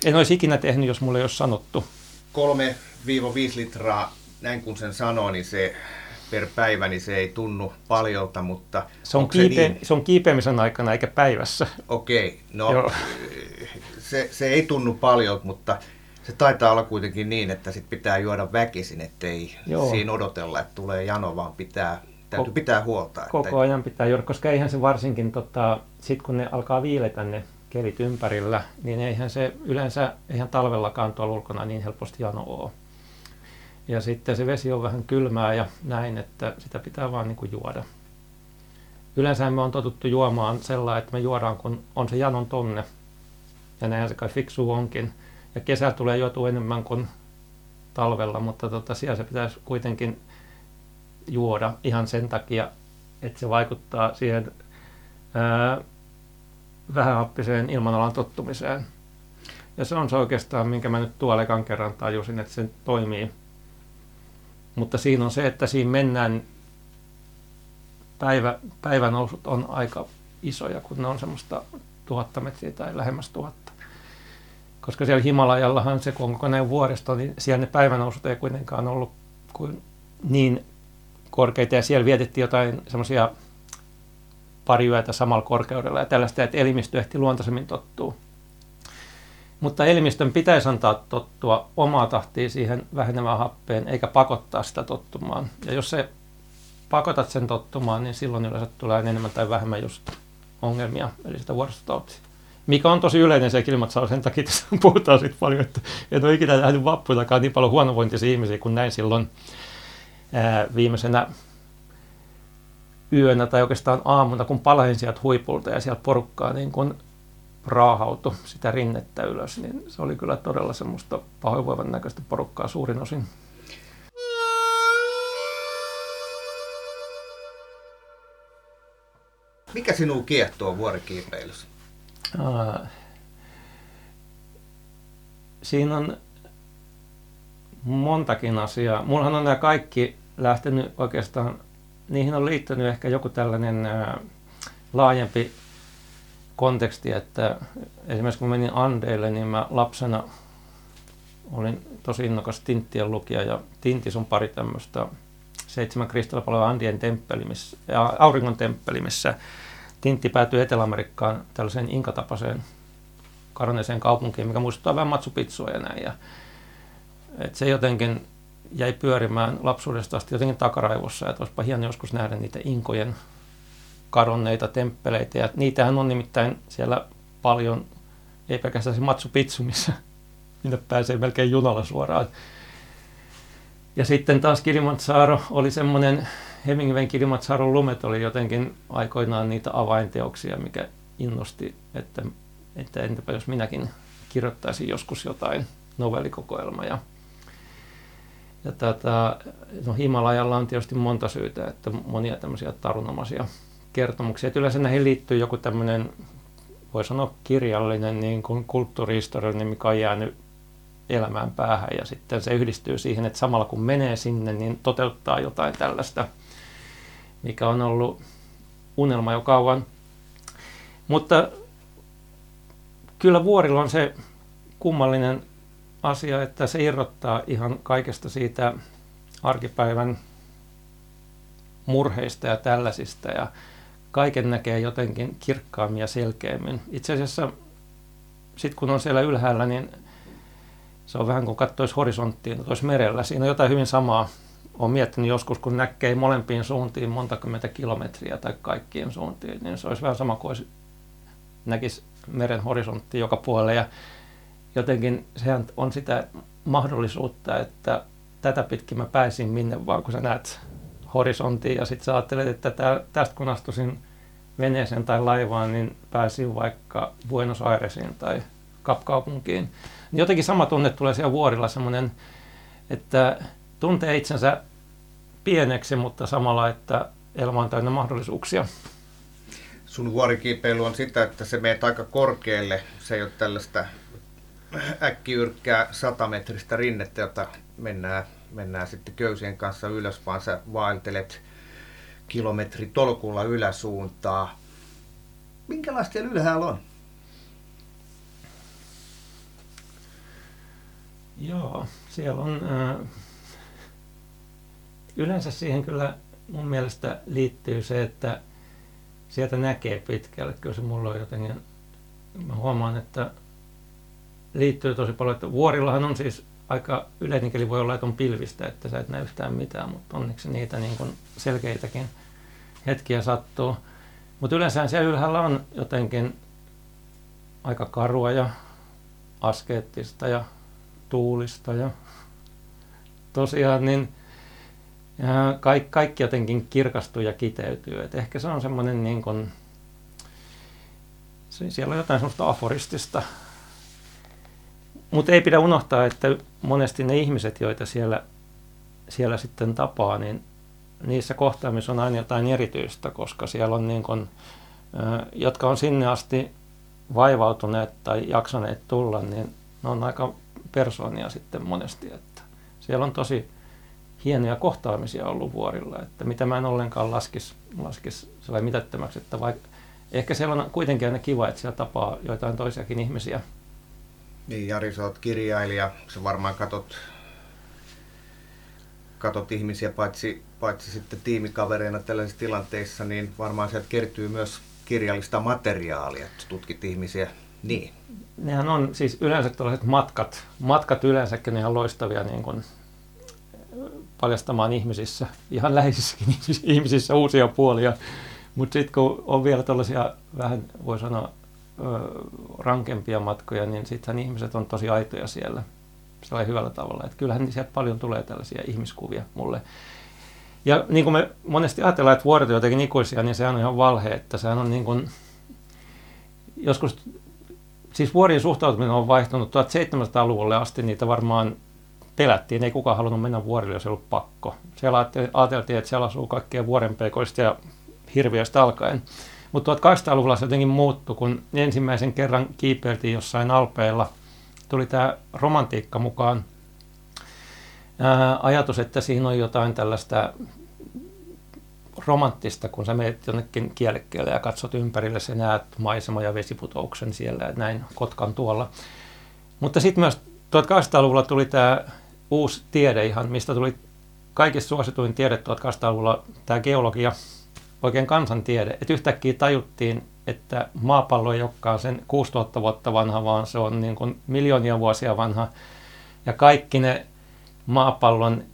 En olisi ikinä tehnyt, jos mulle ei olisi sanottu. 3-5 litraa, näin kun sen sanoo, niin se per päivä, niin se ei tunnu paljolta, mutta... Se on, kiipe- se, niin? se on kiipeämisen aikana eikä päivässä. Okei, no Joo. se, se ei tunnu paljolta, mutta se taitaa olla kuitenkin niin, että sit pitää juoda väkisin, ettei Joo. siinä odotella, että tulee jano, vaan pitää, täytyy pitää huolta. Koko että... ajan pitää juoda, koska eihän se varsinkin, tota, sit kun ne alkaa viiletä ne kelit ympärillä, niin eihän se yleensä, eihän talvellakaan tuolla ulkona niin helposti jano ole. Ja sitten se vesi on vähän kylmää ja näin, että sitä pitää vaan niin kuin juoda. Yleensä me on totuttu juomaan sellainen, että me juodaan kun on se janon tonne. Ja näinhän se kai fiksu onkin. Ja kesällä tulee juotu enemmän kuin talvella, mutta tota, siellä se pitäisi kuitenkin juoda ihan sen takia, että se vaikuttaa siihen ää, vähähappiseen ilmanalan tottumiseen. Ja se on se oikeastaan, minkä mä nyt tuolla ekan kerran tajusin, että se toimii mutta siinä on se, että siinä mennään, päivä, päivänousut on aika isoja, kun ne on semmoista tuhatta metriä tai lähemmäs tuhatta. Koska siellä Himalajallahan se, kun on kokonaan vuoristo, niin siellä ne päivänousut ei kuitenkaan ollut kuin niin korkeita. Ja siellä vietettiin jotain semmoisia pari yötä samalla korkeudella ja tällaista, että elimistö ehti luontaisemmin tottuu. Mutta elimistön pitäisi antaa tottua omaa tahtiin siihen vähenevään happeen, eikä pakottaa sitä tottumaan. Ja jos se pakotat sen tottumaan, niin silloin yleensä tulee enemmän tai vähemmän just ongelmia, eli sitä vuoristotautia. Mikä on tosi yleinen se kilmatsaa, sen takia tässä puhutaan siitä paljon, että en ole ikinä nähnyt vapputakaan niin paljon huonovointisia ihmisiä kuin näin silloin ää, viimeisenä yönä tai oikeastaan aamuna, kun palain sieltä huipulta ja sieltä porukkaa niin kun raahautui sitä rinnettä ylös, niin se oli kyllä todella semmoista pahoinvoivan näköistä porukkaa suurin osin. Mikä sinua kiehtoo vuorikiipeilyssä? siinä on montakin asiaa. Mullahan on nämä kaikki lähtenyt oikeastaan, niihin on liittynyt ehkä joku tällainen ää, laajempi konteksti, että esimerkiksi kun menin Andeille, niin mä lapsena olin tosi innokas Tinttien lukija ja Tintis on pari tämmöistä seitsemän kristallipaloa Andien temppeli, missä, auringon temppeli, missä Tintti päätyi Etelä-Amerikkaan tällaiseen inkatapaiseen karoneeseen kaupunkiin, mikä muistuttaa vähän Machu Picchua ja näin. Ja, et se jotenkin jäi pyörimään lapsuudesta asti jotenkin takaraivossa, että olisipa hieno joskus nähdä niitä inkojen kadonneita temppeleitä. Ja niitähän on nimittäin siellä paljon, ei pelkästään se Matsu Pitsu, missä minne pääsee melkein junalla suoraan. Ja sitten taas Kilimanjaro oli semmoinen, Hemingwayn Kilimanjaron lumet oli jotenkin aikoinaan niitä avainteoksia, mikä innosti, että, että entäpä jos minäkin kirjoittaisin joskus jotain novellikokoelmaa. Ja, ja tätä, no Himalajalla on tietysti monta syytä, että monia tämmöisiä tarunomaisia kertomuksia. Että yleensä näihin liittyy joku tämmöinen, voi sanoa kirjallinen niin kuin kulttuurihistoriallinen, mikä on jäänyt elämään päähän ja sitten se yhdistyy siihen, että samalla kun menee sinne, niin toteuttaa jotain tällaista, mikä on ollut unelma jo kauan. Mutta kyllä vuorilla on se kummallinen asia, että se irrottaa ihan kaikesta siitä arkipäivän murheista ja tällaisista ja kaiken näkee jotenkin kirkkaammin ja selkeämmin. Itse asiassa sitten kun on siellä ylhäällä, niin se on vähän kuin katsoisi horisonttiin, tuossa merellä. Siinä on jotain hyvin samaa. Olen miettinyt joskus, kun näkee molempiin suuntiin monta kymmentä kilometriä tai kaikkien suuntiin, niin se olisi vähän sama kuin olisi, näkisi meren horisontti joka puolella. Ja jotenkin sehän on sitä mahdollisuutta, että tätä pitkin mä pääsin minne vaan, kun sä näet horisonttiin ja sitten sä ajattelet, että tästä kun astuisin veneeseen tai laivaan, niin pääsin vaikka Buenos Airesiin tai Kapkaupunkiin. Jotenkin sama tunne tulee siellä vuorilla semmoinen, että tuntee itsensä pieneksi, mutta samalla, että elämä on täynnä mahdollisuuksia. Sun vuorikiipeily on sitä, että se menee aika korkealle. Se ei ole tällaista äkkiyrkkää satametristä rinnettä, jota mennään, mennään sitten köysien kanssa ylös, vaan sä vaeltelet kilometri tolkulla yläsuuntaa. Minkälaista siellä ylhäällä on? Joo, siellä on... Äh, yleensä siihen kyllä mun mielestä liittyy se, että sieltä näkee pitkälle. Kyllä se mulla on jotenkin... Mä huomaan, että liittyy tosi paljon, että vuorillahan on siis aika yleinen keli voi olla, että on pilvistä, että sä et näe yhtään mitään, mutta onneksi niitä niin kuin selkeitäkin hetkiä sattuu. Mutta yleensä siellä ylhäällä on jotenkin aika karua ja askeettista ja tuulista ja tosiaan niin ja kaikki, kaikki jotenkin kirkastuu ja kiteytyy. Et ehkä se on semmoinen niin kuin, siellä on jotain semmoista aforistista mutta ei pidä unohtaa, että monesti ne ihmiset, joita siellä, siellä sitten tapaa, niin niissä kohtaamissa on aina jotain erityistä, koska siellä on niin kun, jotka on sinne asti vaivautuneet tai jaksaneet tulla, niin ne on aika persoonia sitten monesti. Että siellä on tosi hienoja kohtaamisia ollut vuorilla, että mitä mä en ollenkaan laskisi, laskis mitättömäksi, että vaikka ehkä siellä on kuitenkin aina kiva, että siellä tapaa joitain toisiakin ihmisiä, niin, Jari, sä oot kirjailija. Sä varmaan katot, katot ihmisiä paitsi, paitsi sitten tiimikavereina tällaisissa tilanteissa, niin varmaan sieltä kertyy myös kirjallista materiaalia, että tutkit ihmisiä niin. Nehän on siis yleensä tällaiset matkat. Matkat yleensäkin ne ihan loistavia niin kuin paljastamaan ihmisissä, ihan läheisissäkin ihmisissä uusia puolia. Mutta sitten kun on vielä tällaisia vähän, voi sanoa, rankempia matkoja, niin sittenhän ihmiset on tosi aitoja siellä sillä hyvällä tavalla. Että kyllähän sieltä paljon tulee tällaisia ihmiskuvia mulle. Ja niin kuin me monesti ajatellaan, että vuoret on jotenkin ikuisia, niin sehän on ihan valhe, että sehän on niin kuin, joskus, siis vuorien suhtautuminen on vaihtunut 1700-luvulle asti, niitä varmaan pelättiin, ei kukaan halunnut mennä vuorille, jos ei ollut pakko. Siellä ajateltiin, että siellä asuu kaikkea vuorenpeikoista ja hirviöistä alkaen. Mutta 1800-luvulla se jotenkin muuttui, kun ensimmäisen kerran kiipeiltiin jossain alpeilla. Tuli tämä romantiikka mukaan. Ää, ajatus, että siinä on jotain tällaista romanttista, kun sä menet jonnekin kielekkeelle ja katsot ympärille, sä näet maisema- ja vesiputouksen siellä ja näin Kotkan tuolla. Mutta sitten myös 1800-luvulla tuli tämä uusi tiede ihan, mistä tuli kaikista suosituin tiede 1800-luvulla, tämä geologia – oikein kansantiede, että yhtäkkiä tajuttiin, että maapallo ei olekaan sen 6000 vuotta vanha, vaan se on niin kuin miljoonia vuosia vanha. Ja kaikki ne maapallon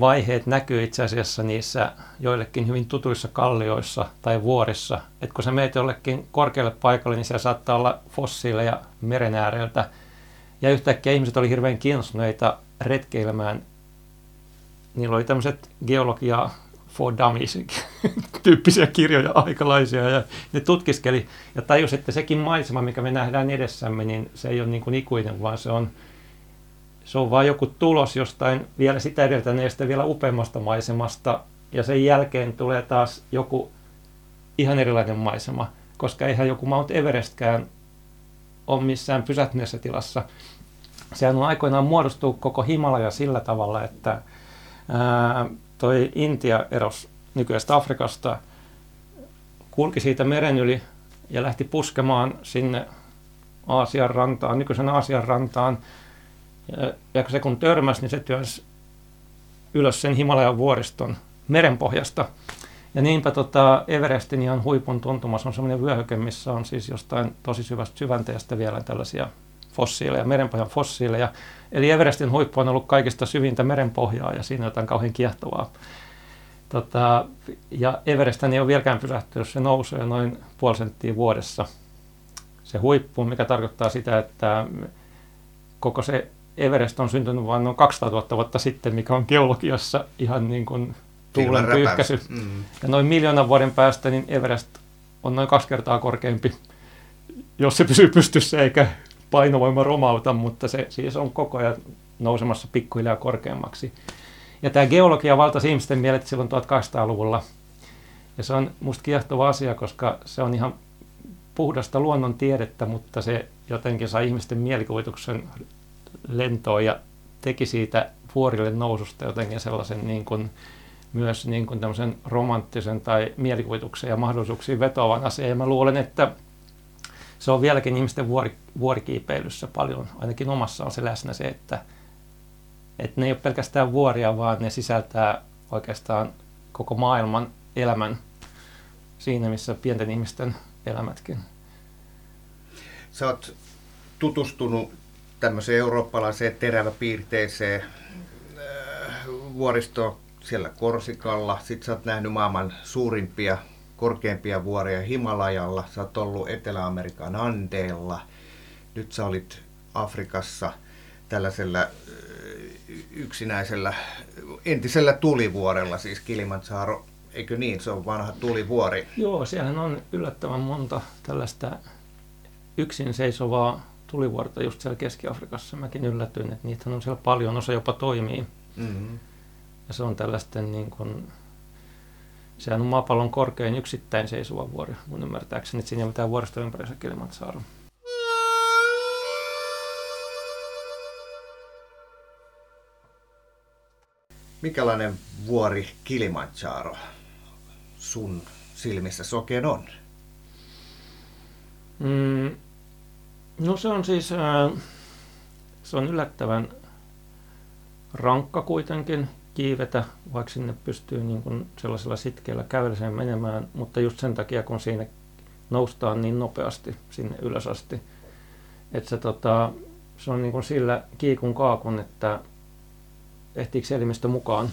vaiheet näkyy itse asiassa niissä joillekin hyvin tutuissa kallioissa tai vuorissa. Että kun sä meet jollekin korkealle paikalle, niin siellä saattaa olla fossiileja meren ääreltä. Ja yhtäkkiä ihmiset oli hirveän kiinnostuneita retkeilemään. Niillä oli tämmöiset geologia for Dummies tyyppisiä kirjoja aikalaisia ja ne tutkiskeli ja tajus, että sekin maisema, mikä me nähdään edessämme, niin se ei ole niin kuin ikuinen, vaan se on, se on vain joku tulos jostain vielä sitä edeltäneestä vielä upeammasta maisemasta ja sen jälkeen tulee taas joku ihan erilainen maisema, koska eihän joku Mount Everestkään ole missään pysähtyneessä tilassa. Sehän on aikoinaan muodostuu koko Himalaja sillä tavalla, että ää, toi Intia eros nykyisestä Afrikasta, kulki siitä meren yli ja lähti puskemaan sinne Aasian rantaan, nykyisen Aasian rantaan. Ja, ja se kun törmäsi, niin se työnsi ylös sen Himalajan vuoriston merenpohjasta. Ja niinpä tota Everestin ihan huipun tuntumassa on semmoinen vyöhyke, missä on siis jostain tosi syvästä syvänteestä vielä tällaisia fossiileja, merenpohjan fossiileja. Eli Everestin huippu on ollut kaikista syvintä merenpohjaa ja siinä on jotain kauhean kiehtovaa. Tota, ja Everest ei ole vieläkään pysähtynyt, se nousee noin puoli senttiä vuodessa se huippu, mikä tarkoittaa sitä, että koko se Everest on syntynyt vain noin 200 000 vuotta sitten, mikä on geologiassa ihan niin kuin tuulen pyyhkäisy. Mm. Ja noin miljoonan vuoden päästä niin Everest on noin kaksi kertaa korkeampi, jos se pysyy pystyssä eikä painovoima romauta, mutta se siis on koko ajan nousemassa pikkuhiljaa korkeammaksi. Ja tämä geologia valtasi ihmisten mielet silloin 1800-luvulla. Ja se on musta kiehtova asia, koska se on ihan puhdasta luonnontiedettä, mutta se jotenkin sai ihmisten mielikuvituksen lentoon ja teki siitä vuorille noususta jotenkin sellaisen niin kuin, myös niin kuin romanttisen tai mielikuvituksen ja mahdollisuuksiin vetoavan asian. Ja mä luulen, että se on vieläkin ihmisten vuori, vuorikiipeilyssä paljon, ainakin omassa on se läsnä se, että, että ne ei ole pelkästään vuoria, vaan ne sisältää oikeastaan koko maailman elämän siinä, missä pienten ihmisten elämätkin. Sä oot tutustunut tämmöiseen eurooppalaiseen teräväpiirteiseen äh, vuoristoon siellä Korsikalla. Sitten sä oot nähnyt maailman suurimpia, korkeimpia vuoria Himalajalla. Sä oot ollut Etelä-Amerikan Andeella. Nyt sä olit Afrikassa tällaisella yksinäisellä, entisellä tulivuorella, siis Kilimanjaro Eikö niin? Se on vanha tulivuori. Joo, siellä on yllättävän monta tällaista yksin seisovaa tulivuorta just siellä Keski-Afrikassa. Mäkin yllätyin, että niitä on siellä paljon, osa jopa toimii. Mm-hmm. Ja se on tällaisten niin kuin, sehän on maapallon korkein yksittäin seisova vuori, mun ymmärtääkseni, että siinä ei ole mitään vuorista ympärissä Kilimanjaro. Mikälainen vuori Kilimanjaro sun silmissä oikein on? Mm, no se on siis, äh, se on yllättävän rankka kuitenkin kiivetä, vaikka sinne pystyy niin kuin sellaisella sitkeällä käveliseen menemään, mutta just sen takia, kun siinä noustaan niin nopeasti sinne ylös asti, että se, tota, se on niin kuin sillä kiikun kaakun, että ehtiikö elimistö mukaan.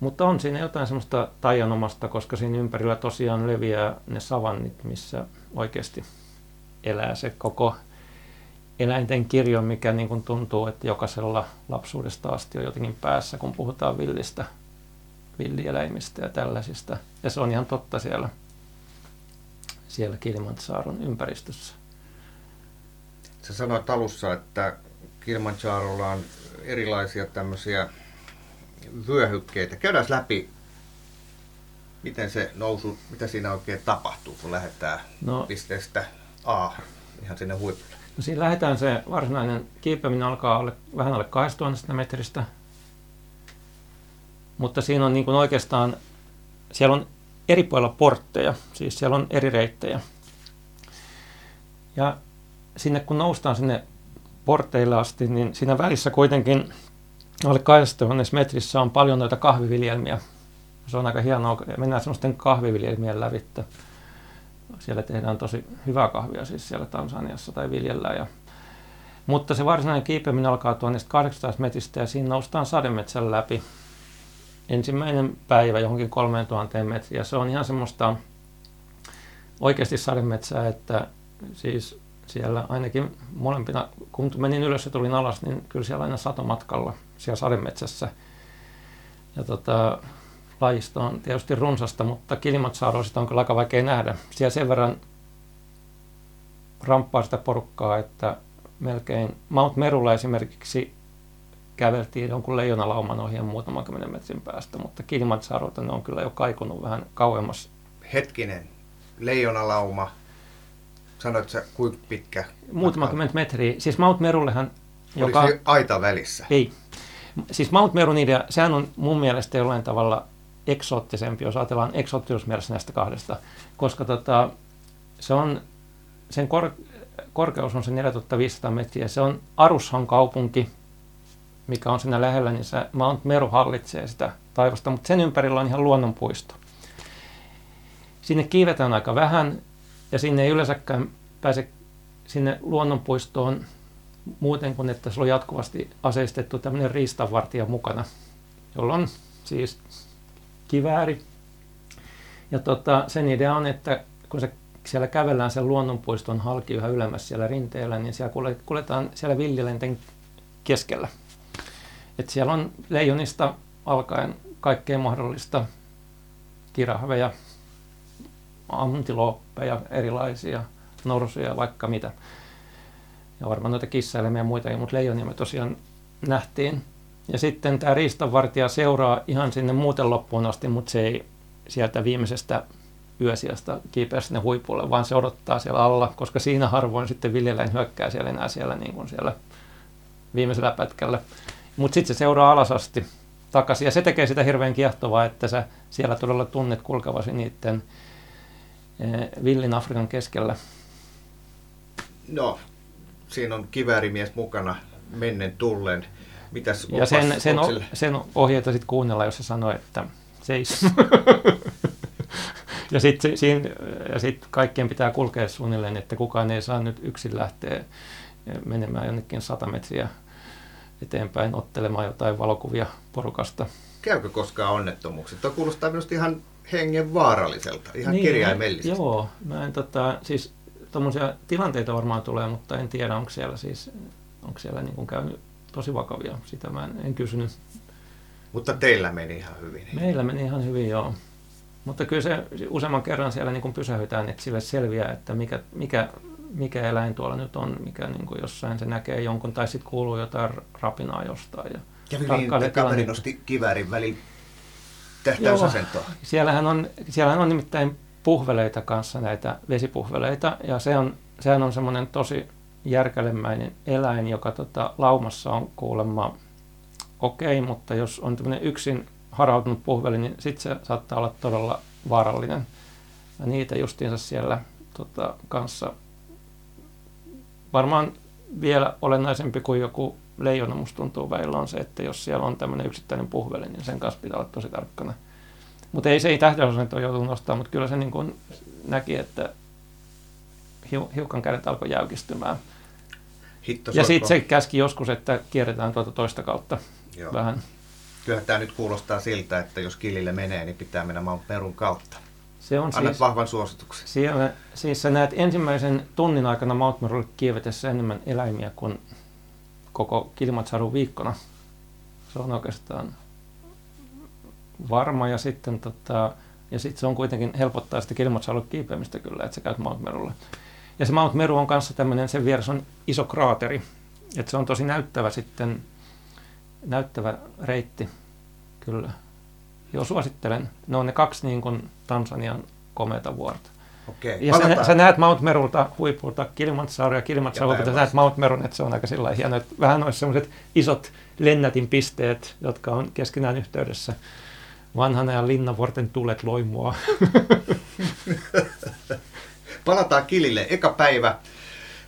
Mutta on siinä jotain semmoista taianomasta, koska siinä ympärillä tosiaan leviää ne savannit, missä oikeasti elää se koko eläinten kirjo, mikä niin kuin tuntuu, että jokaisella lapsuudesta asti on jotenkin päässä, kun puhutaan villistä, villieläimistä ja tällaisista. Ja se on ihan totta siellä, siellä Kilimantsaaron ympäristössä. Sä sanoit alussa, että Kilimantsaarolla on erilaisia tämmöisiä vyöhykkeitä. Käydään läpi, miten se nousu, mitä siinä oikein tapahtuu, kun lähdetään no, pisteestä A ihan sinne huipulle. No siinä lähdetään se varsinainen kiipeäminen alkaa alle, vähän alle 2000 metristä, mutta siinä on niin kuin oikeastaan, siellä on eri puolilla portteja, siis siellä on eri reittejä. Ja sinne kun noustaan sinne porteille asti, niin siinä välissä kuitenkin alle 2000 metrissä on paljon noita kahviviljelmiä. Se on aika hienoa. Mennään semmoisten kahviviljelmien lävittä. Siellä tehdään tosi hyvää kahvia siis siellä Tansaniassa tai viljellään. Ja, mutta se varsinainen kiipeäminen alkaa 1800 metristä ja siinä noustaan sademetsän läpi. Ensimmäinen päivä johonkin 3000 metriä. Se on ihan semmoista oikeasti sademetsää, että siis siellä ainakin molempina, kun menin ylös ja tulin alas, niin kyllä siellä aina satomatkalla siellä sademetsässä. Ja tota, lajista on tietysti runsasta, mutta Kilimanjaro sitä on kyllä aika vaikea nähdä. Siellä sen verran ramppaa sitä porukkaa, että melkein Mount Merulla esimerkiksi käveltiin jonkun leijonalauman ohi muutaman kymmenen metrin päästä, mutta Kilimanjarota ne on kyllä jo kaikunut vähän kauemmas. Hetkinen, leijonalauma, sanoit sä kuinka pitkä? Muutama kymmentä metriä. Siis Mount Merullehan... Oliko joka... aita välissä? Ei. Siis Mount Merun idea, sehän on mun mielestä jollain tavalla eksoottisempi, jos ajatellaan eksoottisuusmielessä näistä kahdesta, koska tota, se on, sen kor, korkeus on se 4500 metriä. Se on Arushan kaupunki, mikä on siinä lähellä, niin se Mount Meru hallitsee sitä taivasta, mutta sen ympärillä on ihan luonnonpuisto. Sinne kiivetään aika vähän ja sinne ei yleensäkään pääse sinne luonnonpuistoon muuten kuin, että se on jatkuvasti aseistettu tämmöinen riistanvartija mukana, jolla on siis kivääri. Ja tota, sen idea on, että kun se siellä kävellään sen luonnonpuiston halki yhä ylemmäs siellä rinteellä, niin siellä kuljetaan siellä villilenten keskellä. Et siellä on leijonista alkaen kaikkea mahdollista kirahveja, antilooppeja, erilaisia norsuja, vaikka mitä. Ja varmaan noita kissaeläimiä ja muita, mutta leijonia me tosiaan nähtiin. Ja sitten tämä riistanvartija seuraa ihan sinne muuten loppuun asti, mutta se ei sieltä viimeisestä yösiasta kiipeä sinne huipulle, vaan se odottaa siellä alla, koska siinä harvoin sitten viljeläin hyökkää siellä enää siellä, niin kuin siellä viimeisellä pätkällä. Mutta sitten se seuraa alas asti takaisin, ja se tekee sitä hirveän kiehtovaa, että sä siellä todella tunnet kulkevasi niiden eh, villin Afrikan keskellä. No, siinä on kiväärimies mukana mennen tullen. Mitäs ja sen, sen, o, sen ohjeita sitten kuunnella, jos se sanoo, että seis. ja sitten sit kaikkien pitää kulkea suunnilleen, että kukaan ei saa nyt yksin lähteä menemään jonnekin sata metriä eteenpäin ottelemaan jotain valokuvia porukasta. Käykö koskaan onnettomuuksia? Tuo kuulostaa minusta ihan hengen vaaralliselta, ihan niin, kirjaimellisesti. Joo, mä en tota, siis tuommoisia tilanteita varmaan tulee, mutta en tiedä, onko siellä siis, onko siellä niin kuin käynyt tosi vakavia. Sitä mä en, en kysynyt. Mutta teillä meni ihan hyvin. Meillä meni ihan hyvin, joo. Mutta kyllä se useamman kerran siellä niin kuin pysähytään, että sille selviää, että mikä, mikä, mikä eläin tuolla nyt on, mikä niin kuin jossain se näkee jonkun, tai sitten kuuluu jotain rapinaa jostain. Ja Kävi niin, kaveri nosti kiväärin väliin tähtäysasentoa. Siellähän on, siellähän on nimittäin puhveleita kanssa, näitä vesipuhveleita, ja se on, sehän on semmoinen tosi järkälemäinen eläin, joka tota, laumassa on kuulemma okei, okay, mutta jos on tämmöinen yksin harautunut puhveli, niin sitten se saattaa olla todella vaarallinen. Ja niitä justiinsa siellä tota, kanssa varmaan vielä olennaisempi kuin joku leijona, musta tuntuu väillä on se, että jos siellä on tämmöinen yksittäinen puhveli, niin sen kanssa pitää olla tosi tarkkana. Mutta ei se ei tähtäysasento joutunut nostamaan, mutta kyllä se niin näki, että hiukan kädet alkoi jäykistymään. Hitto, ja sitten se käski joskus, että kierretään tuota toista kautta Joo. vähän. Kyllä tämä nyt kuulostaa siltä, että jos kilille menee, niin pitää mennä Mount Perun kautta. Se on Anna siis, vahvan suosituksen. Siellä, siis sä näet ensimmäisen tunnin aikana Mount Merulle kievetessä enemmän eläimiä kuin koko Kilimanjaro viikkona. Se on oikeastaan varma ja sitten tota, ja sitten se on kuitenkin helpottaa sitä Kilimanjaro kiipeämistä kyllä, että sä käyt Mount Merulle. Ja se Mount Meru on kanssa tämmöinen, sen vieressä on iso kraateri, että se on tosi näyttävä sitten, näyttävä reitti kyllä. Joo, suosittelen. Ne on ne kaksi niin kuin Tansanian komeita vuorta. Okei, ja sä, sä, näet Mount Merulta huipulta Kilimanjaro ja Kilimanjaro, sä näet Mount Merun, että se on aika sillä hieno, että vähän olisi sellaiset isot lennätin pisteet, jotka on keskenään yhteydessä. Vanhan ajan linnanvuorten tulet loimua. Palataan kilille. Eka päivä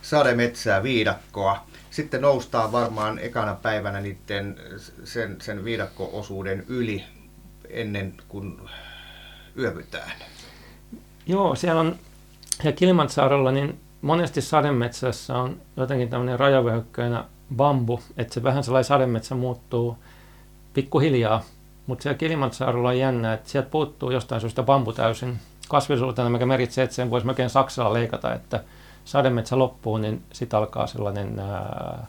sademetsää, viidakkoa. Sitten noustaan varmaan ekana päivänä niiden, sen, sen viidakko-osuuden yli ennen kuin yövytään. Joo, siellä on, ja Kilimantsaarolla niin monesti sademetsässä on jotenkin tämmöinen rajavyöhykköinä bambu, että se vähän sellainen sademetsä muuttuu pikkuhiljaa. Mutta siellä Kilimantsaarolla on jännä, että sieltä puuttuu jostain syystä bambu täysin kasvillisuutena, mikä merkitsee, että sen voisi melkein saksalla leikata, että sademetsä loppuu, niin sitten alkaa sellainen, ää,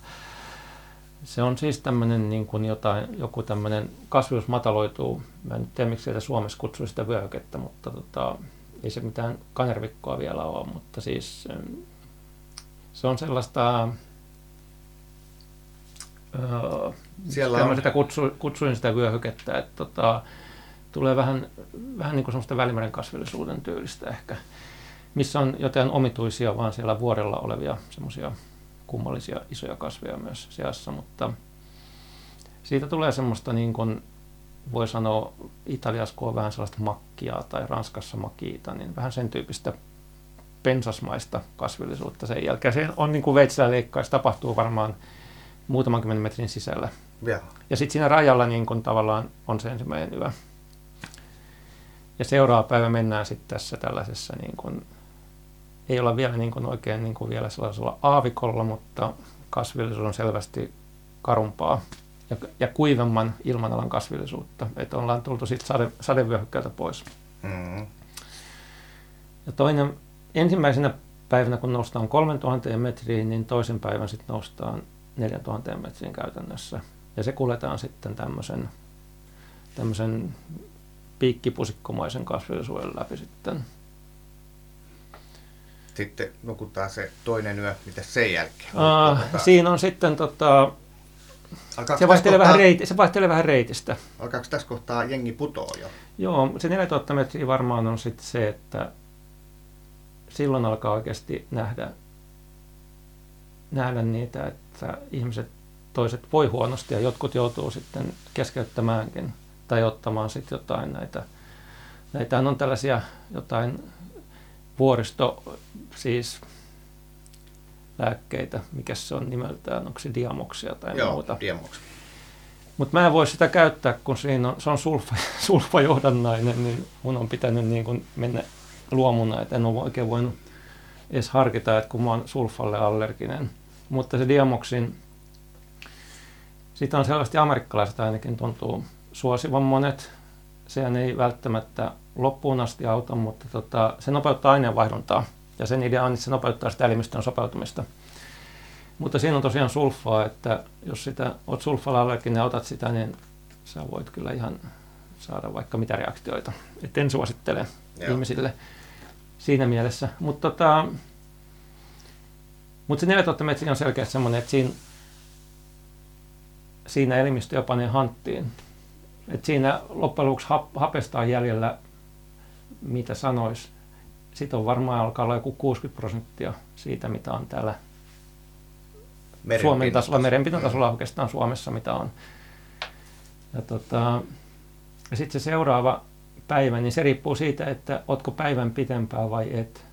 se on siis tämmöinen niin kuin jotain, joku tämmöinen kasvillisuus mataloituu, mä en tiedä miksi sitä Suomessa kutsuu sitä vyöhykettä, mutta tota, ei se mitään kanervikkoa vielä ole, mutta siis se on sellaista, öö, Siellä on... sitä kutsu, kutsuin sitä vyöhykettä, että tota, tulee vähän, vähän niin kuin semmoista välimeren kasvillisuuden tyylistä ehkä, missä on jotain omituisia vaan siellä vuorella olevia semmoisia kummallisia isoja kasveja myös seassa, mutta siitä tulee semmoista niin kuin voi sanoa Italiassa, kun on vähän sellaista makkiaa tai Ranskassa makiita, niin vähän sen tyyppistä pensasmaista kasvillisuutta sen jälkeen. Se on niin kuin veitsellä tapahtuu varmaan muutaman kymmenen metrin sisällä. Ja, Ja sitten siinä rajalla niin kun tavallaan on se ensimmäinen yö. Ja seuraava päivä mennään sitten tässä tällaisessa, niin kun, ei olla vielä niin kun oikein niin kun vielä sellaisella aavikolla, mutta kasvillisuus on selvästi karumpaa ja, ja kuivemman ilmanalan kasvillisuutta. Että ollaan tultu siitä sade, sadevyöhykkeeltä pois. mm, Ja toinen, ensimmäisenä päivänä kun noustaan 3000 metriin, niin toisen päivän sitten noustaan 4000 metriin käytännössä. Ja se kuljetaan sitten tämmöisen, tämmöisen piikkipusikkomaisen kasvillisuuden läpi sitten. sitten nukutaan se toinen yö, mitä sen jälkeen? Uh, siinä on sitten, tota, Alkaako se, vaihtelee tässä vähän kohtaa- reiti, se vaihtelee vähän reitistä. Alkaako tässä kohtaa jengi putoo jo? Joo, se 4000 metriä varmaan on sitten se, että silloin alkaa oikeasti nähdä, nähdä niitä, että ihmiset, toiset voi huonosti ja jotkut joutuu sitten keskeyttämäänkin tai ottamaan sitten jotain näitä. Näitähän on tällaisia jotain vuoristo, siis lääkkeitä, mikä se on nimeltään, onko se diamoksia tai Joo, muuta. diemoksi. Mutta mä en voi sitä käyttää, kun siinä on, se on sulfa, sulfajohdannainen, niin mun on pitänyt niin kun mennä luomuna, että en ole oikein voinut edes harkita, että kun mä oon sulfalle allerginen. Mutta se diamoksin, sitä on selvästi amerikkalaiset ainakin tuntuu suosivan monet. Sehän ei välttämättä loppuun asti auta, mutta tota, se nopeuttaa aineenvaihduntaa. Ja sen idea on, että se nopeuttaa sitä elimistön sopeutumista. Mutta siinä on tosiaan sulfaa, että jos sitä oot sulfalla allerginen ja otat sitä, niin sä voit kyllä ihan saada vaikka mitä reaktioita. Et en suosittele Joo. ihmisille siinä mielessä. Mutta tota, mut se 4000 metriä on selkeästi semmoinen, että siinä, siinä elimistö jo panee hanttiin. Et siinä loppujen lopuksi hap, hapesta on jäljellä, mitä sanois. Sitten on varmaan alkaa olla joku 60 prosenttia siitä, mitä on täällä Suomen tasolla, merenpinnan tasolla oikeastaan Suomessa, mitä on. Ja, tota, ja sitten se seuraava päivä, niin se riippuu siitä, että otko päivän pitempää vai et.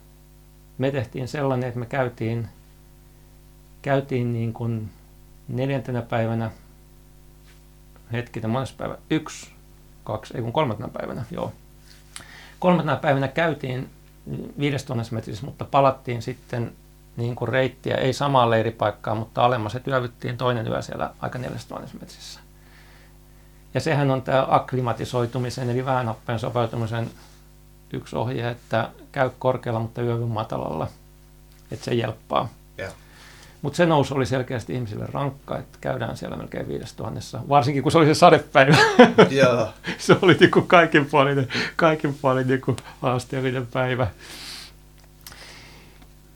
Me tehtiin sellainen, että me käytiin, käytiin niin kuin neljäntenä päivänä, hetkinen, monessa päivä, yksi, kaksi, ei kun kolmantena päivänä, joo. Kolmantena päivänä käytiin 5000 metrissä, mutta palattiin sitten niin kuin reittiä, ei samaan leiripaikkaan, mutta alemmas, että yövyttiin toinen yö siellä aika 4000 metrissä. Ja sehän on tämä akklimatisoitumisen, eli vähänappeen sopeutumisen yksi ohje, että käy korkealla, mutta yövy matalalla, että se jelppaa. Joo. Mutta se nousu oli selkeästi ihmisille rankka, että käydään siellä melkein 5000, varsinkin kun se oli se sadepäivä. Joo. se oli niinku kaikin puolin, kaikin puolin niinku haasteellinen päivä.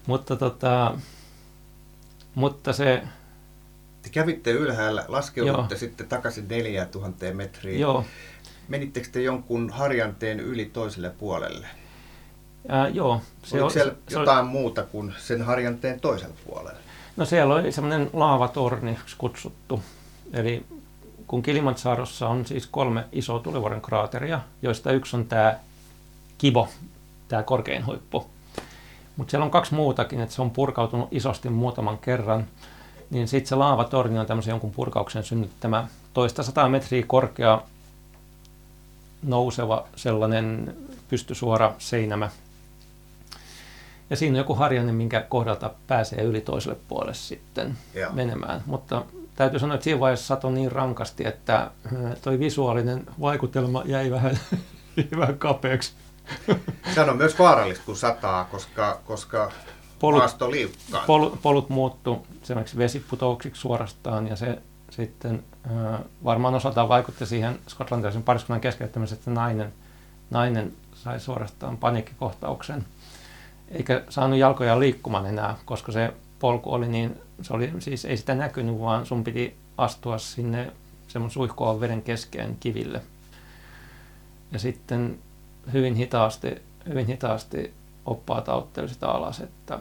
Mutta, tota, mutta se, Te kävitte ylhäällä, laskeudutte sitten takaisin 4000 metriä. joo, Menittekö te jonkun harjanteen yli toiselle puolelle? ää, joo. Se Oliko on- siellä se jotain muuta kuin sen harjanteen toisella puolella? No siellä oli semmoinen laavatorni kutsuttu. Eli kun Kilimanjarossa on siis kolme isoa tulivuoren kraateria, joista yksi on tämä Kibo, tämä korkein huippu. Mutta siellä on kaksi muutakin, että se on purkautunut isosti muutaman kerran. Niin sitten se laavatorni on tämmöisen jonkun purkauksen synnyttämä toista sataa metriä korkea nouseva sellainen pystysuora seinämä. Ja siinä on joku harjanne, minkä kohdalta pääsee yli toiselle puolelle sitten Joo. menemään. Mutta täytyy sanoa, että siinä vaiheessa satoi niin rankasti, että äh, toi visuaalinen vaikutelma jäi vähän, vähän kapeaksi. Se on myös vaarallista, kun sataa, koska, koska Polut, maasto liukkaa. pol, polut muuttu semmoiksi vesiputouksiksi suorastaan ja se sitten äh, varmaan osaltaan vaikutti siihen skotlantilaisen pariskunnan keskeyttämiseen, että nainen, nainen sai suorastaan paniikkikohtauksen eikä saanut jalkoja liikkumaan enää, koska se polku oli niin, se oli siis ei sitä näkynyt, vaan sun piti astua sinne semmoisen suihkuavan veden keskeen kiville. Ja sitten hyvin hitaasti, hyvin hitaasti oppaat autteli sitä alas, että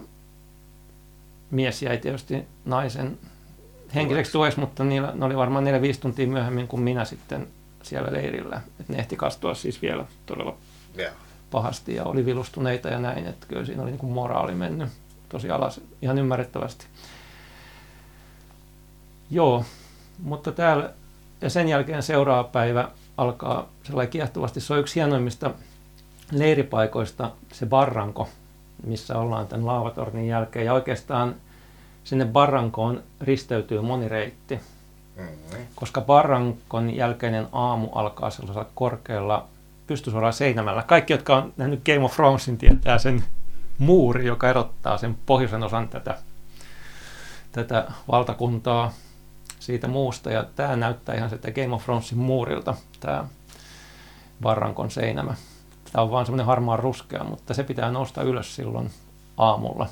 mies jäi tietysti naisen henkiseksi tueksi, mutta niillä, ne oli varmaan 4-5 tuntia myöhemmin kuin minä sitten siellä leirillä. Et ne ehti kastua siis vielä todella Joo. Pahasti ja oli vilustuneita ja näin, että kyllä siinä oli niin kuin moraali mennyt tosi alas ihan ymmärrettävästi. Joo, mutta täällä ja sen jälkeen seuraava päivä alkaa sellainen kiehtovasti. Se on yksi hienoimmista leiripaikoista, se Barranko, missä ollaan tämän laavatornin jälkeen. Ja oikeastaan sinne Barrankoon risteytyy moni reitti, mm-hmm. koska Barrankon jälkeinen aamu alkaa sellaisella korkealla pystysuoralla seinämällä. Kaikki, jotka on nähnyt Game of Thronesin, tietää sen muuri, joka erottaa sen pohjoisen osan tätä, tätä valtakuntaa siitä muusta. Ja tämä näyttää ihan sitä Game of Thronesin muurilta, tämä Barrankon seinämä. Tämä on vaan semmoinen harmaa ruskea, mutta se pitää nousta ylös silloin aamulla.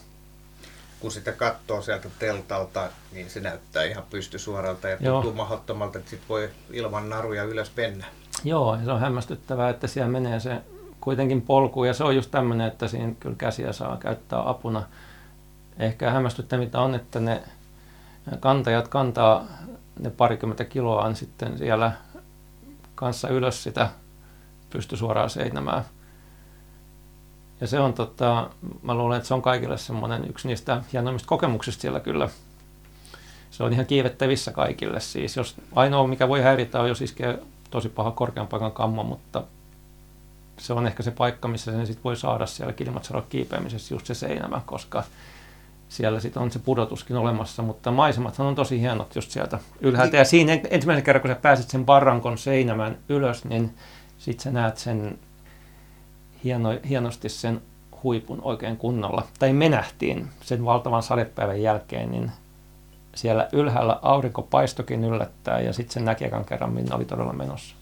Kun sitä katsoo sieltä teltalta, niin se näyttää ihan pystysuoralta ja tuntuu mahdottomalta, että sitten voi ilman naruja ylös mennä. Joo, se on hämmästyttävää, että siellä menee se kuitenkin polku, ja se on just tämmöinen, että siinä kyllä käsiä saa käyttää apuna. Ehkä hämmästyttävintä on, että ne kantajat kantaa ne parikymmentä kiloa sitten siellä kanssa ylös sitä pystysuoraa seinämää. Ja se on, tota, mä luulen, että se on kaikille semmoinen yksi niistä hienoimmista kokemuksista siellä kyllä. Se on ihan kiivettävissä kaikille siis. Jos ainoa, mikä voi häiritä, on jos iskee tosi paha korkean paikan kammo, mutta se on ehkä se paikka, missä sen sit voi saada siellä Kilimanjaro kiipeämisessä just se seinämä, koska siellä sitten on se pudotuskin olemassa, mutta maisemathan on tosi hienot just sieltä ylhäältä. Ja siinä ensimmäisen kerran, kun sä pääset sen barrankon seinämän ylös, niin sitten sä näet sen hieno, hienosti sen huipun oikein kunnolla. Tai menähtiin sen valtavan sadepäivän jälkeen, niin siellä ylhäällä aurinko paistokin yllättää ja sitten sen näkijäkan kerran, minne oli todella menossa.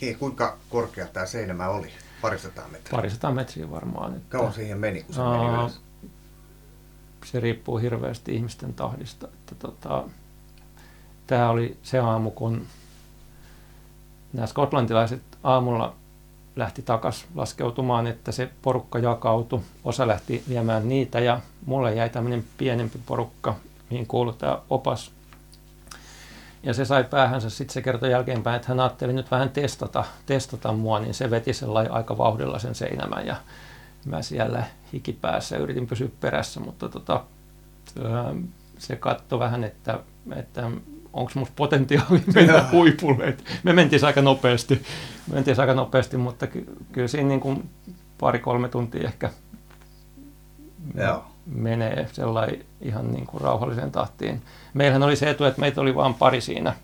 Niin, kuinka korkea tämä seinämä oli? Parisataa metriä? Parisataa metriä varmaan. Että, Kauan siihen meni, kun se aa, meni ylös? Se riippuu hirveästi ihmisten tahdista. Että tota, tämä oli se aamu, kun nämä skotlantilaiset aamulla lähti takas laskeutumaan, että se porukka jakautui. Osa lähti viemään niitä ja mulle jäi tämmöinen pienempi porukka, mihin kuului tämä opas. Ja se sai päähänsä sitten se kertoi jälkeenpäin, että hän ajatteli nyt vähän testata, testata mua, niin se veti sellainen aika vauhdilla sen seinämän ja mä siellä hikipäässä yritin pysyä perässä, mutta tota, se katsoi vähän, että, että onko musta potentiaali mennä huipulle. Et me mentiin aika nopeasti, me mentiin aika nopeasti mutta ky- kyllä siinä niin kuin pari-kolme tuntia ehkä Joo. Menee sellainen ihan niin kuin rauhalliseen tahtiin. Meillähän oli se etu, että meitä oli vain pari siinä.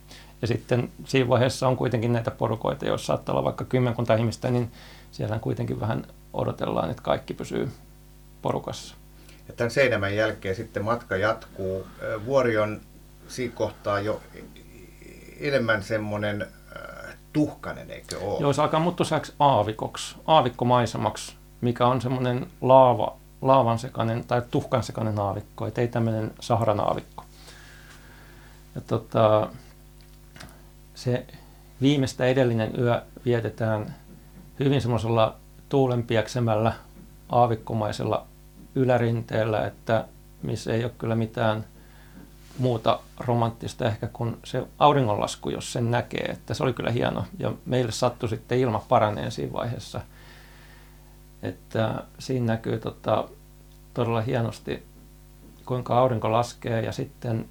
Ja sitten siinä vaiheessa on kuitenkin näitä porukoita, jos saattaa olla vaikka kymmenkunta ihmistä, niin siellä kuitenkin vähän odotellaan, että kaikki pysyy porukassa. Ja tämän Seinämän jälkeen sitten matka jatkuu. Vuori on siinä kohtaa jo enemmän semmoinen tuhkanen, eikö ole? Joo, se alkaa muuttua aavikoksi, aavikkomaisemaksi, mikä on semmoinen laava, laavan sekainen tai tuhkan sekainen aavikko, et ei tämmöinen Saharan aavikko. Ja tota, se viimeistä edellinen yö vietetään hyvin semmoisella tuulenpieksemällä aavikkomaisella ylärinteellä, että missä ei ole kyllä mitään – muuta romanttista ehkä kuin se auringonlasku, jos sen näkee. Että se oli kyllä hieno. Ja meille sattui sitten ilma paraneen siinä vaiheessa. Että siinä näkyy tota, todella hienosti, kuinka aurinko laskee ja sitten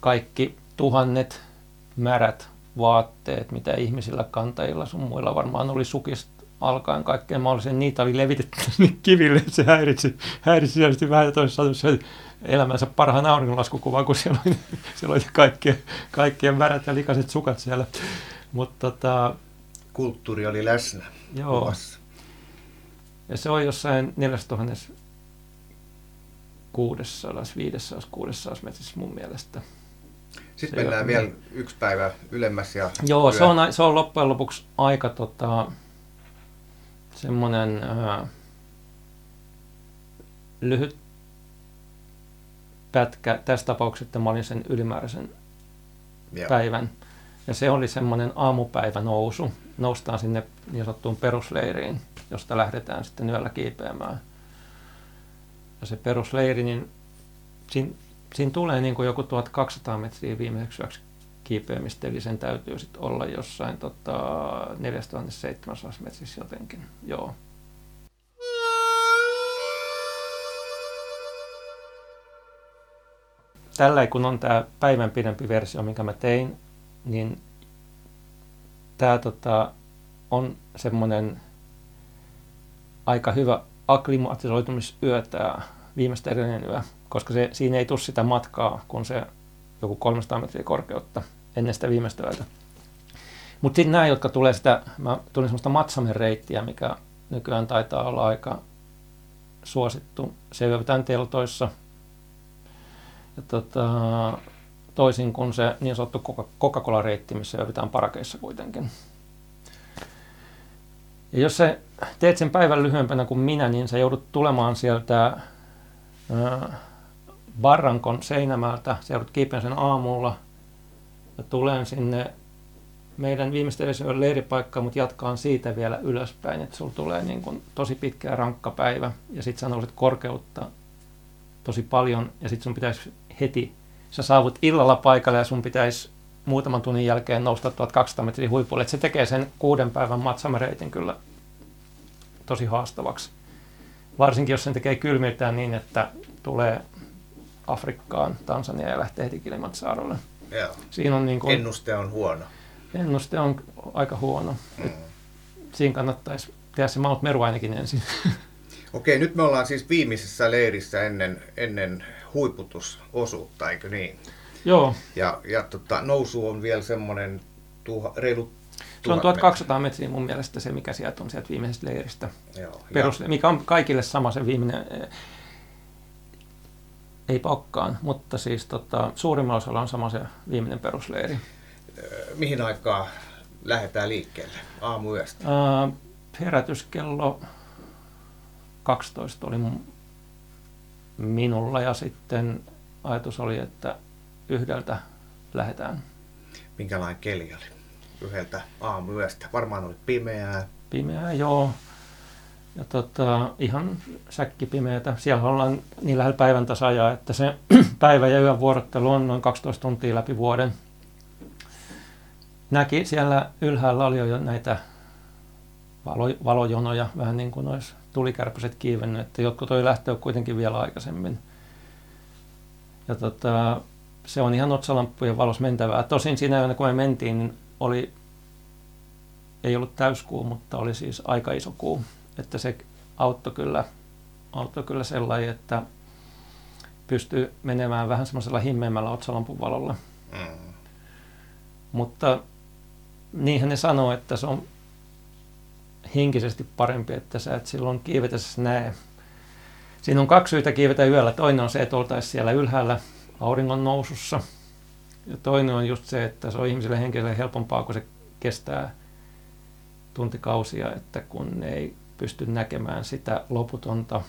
kaikki tuhannet märät vaatteet, mitä ihmisillä kantajilla sun muilla varmaan oli sukista alkaen kaikkeen mahdollisen, niitä oli levitetty kiville, se häiritsi, häiritsi vähän toisaalta elämänsä parhaan auringonlaskukuvan, kun siellä oli, siellä oli kaikkien, kaikkien märät ja likaiset sukat siellä. Mutta tota, Kulttuuri oli läsnä joo. Kuvassa. Ja se on jossain 4000 600, 500, 600 metrissä mun mielestä. Sitten se mennään vielä yksi päivä ylemmäs. Ja Joo, se on, se on loppujen lopuksi aika tota, semmoinen äh, lyhyt pätkä, tässä tapauksessa että mä olin sen ylimääräisen yeah. päivän. Ja se oli semmoinen aamupäivä nousu. Noustaan sinne niin sanottuun perusleiriin, josta lähdetään sitten yöllä kiipeämään. Ja se perusleiri, niin siinä, siinä tulee niin kuin joku 1200 metriä viimeiseksi yöksi kiipeämistä, eli sen täytyy sitten olla jossain tota, 4700 metrissä jotenkin. Joo. Tällä kun on tämä päivän pidempi versio, minkä mä tein, niin tämä tota, on semmoinen aika hyvä akklimatisoitumisyö tämä viimeistä edellinen yö, koska se, siinä ei tule sitä matkaa, kun se joku 300 metriä korkeutta ennen sitä viimeistä yötä. Mutta sitten nämä, jotka tulee sitä, mä tulin semmoista Matsamen reittiä, mikä nykyään taitaa olla aika suosittu. Se yövytään teltoissa. Ja tota, toisin kuin se niin sanottu Coca-Cola-reitti, missä yövytään parakeissa kuitenkin. Ja jos sä teet sen päivän lyhyempänä kuin minä, niin sä joudut tulemaan sieltä äh, Barrankon seinämältä, sä joudut kiipeän sen aamulla ja tulen sinne meidän viimeisten edessä leiripaikka, mutta jatkaan siitä vielä ylöspäin, että sulla tulee niin kuin tosi pitkä ja rankka päivä. Ja sitten sä nouset korkeutta tosi paljon ja sitten sun pitäisi heti, sä saavut illalla paikalle ja sun pitäisi muutaman tunnin jälkeen nousta 1200 metrin huipulle, että se tekee sen kuuden päivän matsamereitin kyllä tosi haastavaksi. Varsinkin jos sen tekee kylmiltään niin, että tulee Afrikkaan, Tansania ja lähtee heti Kilimantsaarolle. Joo. Siinä on niin kuin, ennuste on huono. Ennuste on aika huono. Mm. Siinä kannattaisi tehdä se Mount Meru ainakin ensin. Okei, nyt me ollaan siis viimeisessä leirissä ennen, ennen huiputusosuutta, eikö niin? Joo. Ja, ja tota, nousu on vielä semmoinen tuha, reilu se on 1200 metriä mun mielestä se, mikä sieltä on sieltä viimeisestä leiristä. Joo, Perus, mikä on kaikille sama se viimeinen, eh, ei pakkaan, mutta siis tota, suurimmalla osalla on sama se viimeinen perusleiri. Mihin aikaa lähdetään liikkeelle aamuyöstä? Äh, herätyskello 12 oli minulla ja sitten ajatus oli, että yhdeltä lähdetään. Minkälainen keli oli yhdeltä aamuyöstä? Varmaan oli pimeää. Pimeää, joo. Ja tota, ihan säkkipimeätä. Siellä ollaan niin lähellä päivän tasajaa, että se päivä- ja yön vuorottelu on noin 12 tuntia läpi vuoden. Näki siellä ylhäällä oli jo näitä valo, valojonoja, vähän niin kuin olisi tulikärpäset kiivennyt, että jotkut oli lähteä kuitenkin vielä aikaisemmin. Ja tota, se on ihan otsalampujen valos mentävää. Tosin siinä yönä, kun me mentiin, niin oli, ei ollut täyskuu, mutta oli siis aika iso kuu. Että se auttoi kyllä, auttoi kyllä sellainen, että pystyy menemään vähän semmoisella himmeämmällä otsalampun valolla. Mm. Mutta niinhän ne sanoo, että se on henkisesti parempi, että sä et silloin kiivetessä näe. Siinä on kaksi syytä kiivetä yöllä. Toinen on se, että oltaisiin siellä ylhäällä auringon nousussa. Ja toinen on just se, että se on ihmisille henkilöille helpompaa, kun se kestää tuntikausia, että kun ei pysty näkemään sitä loputonta.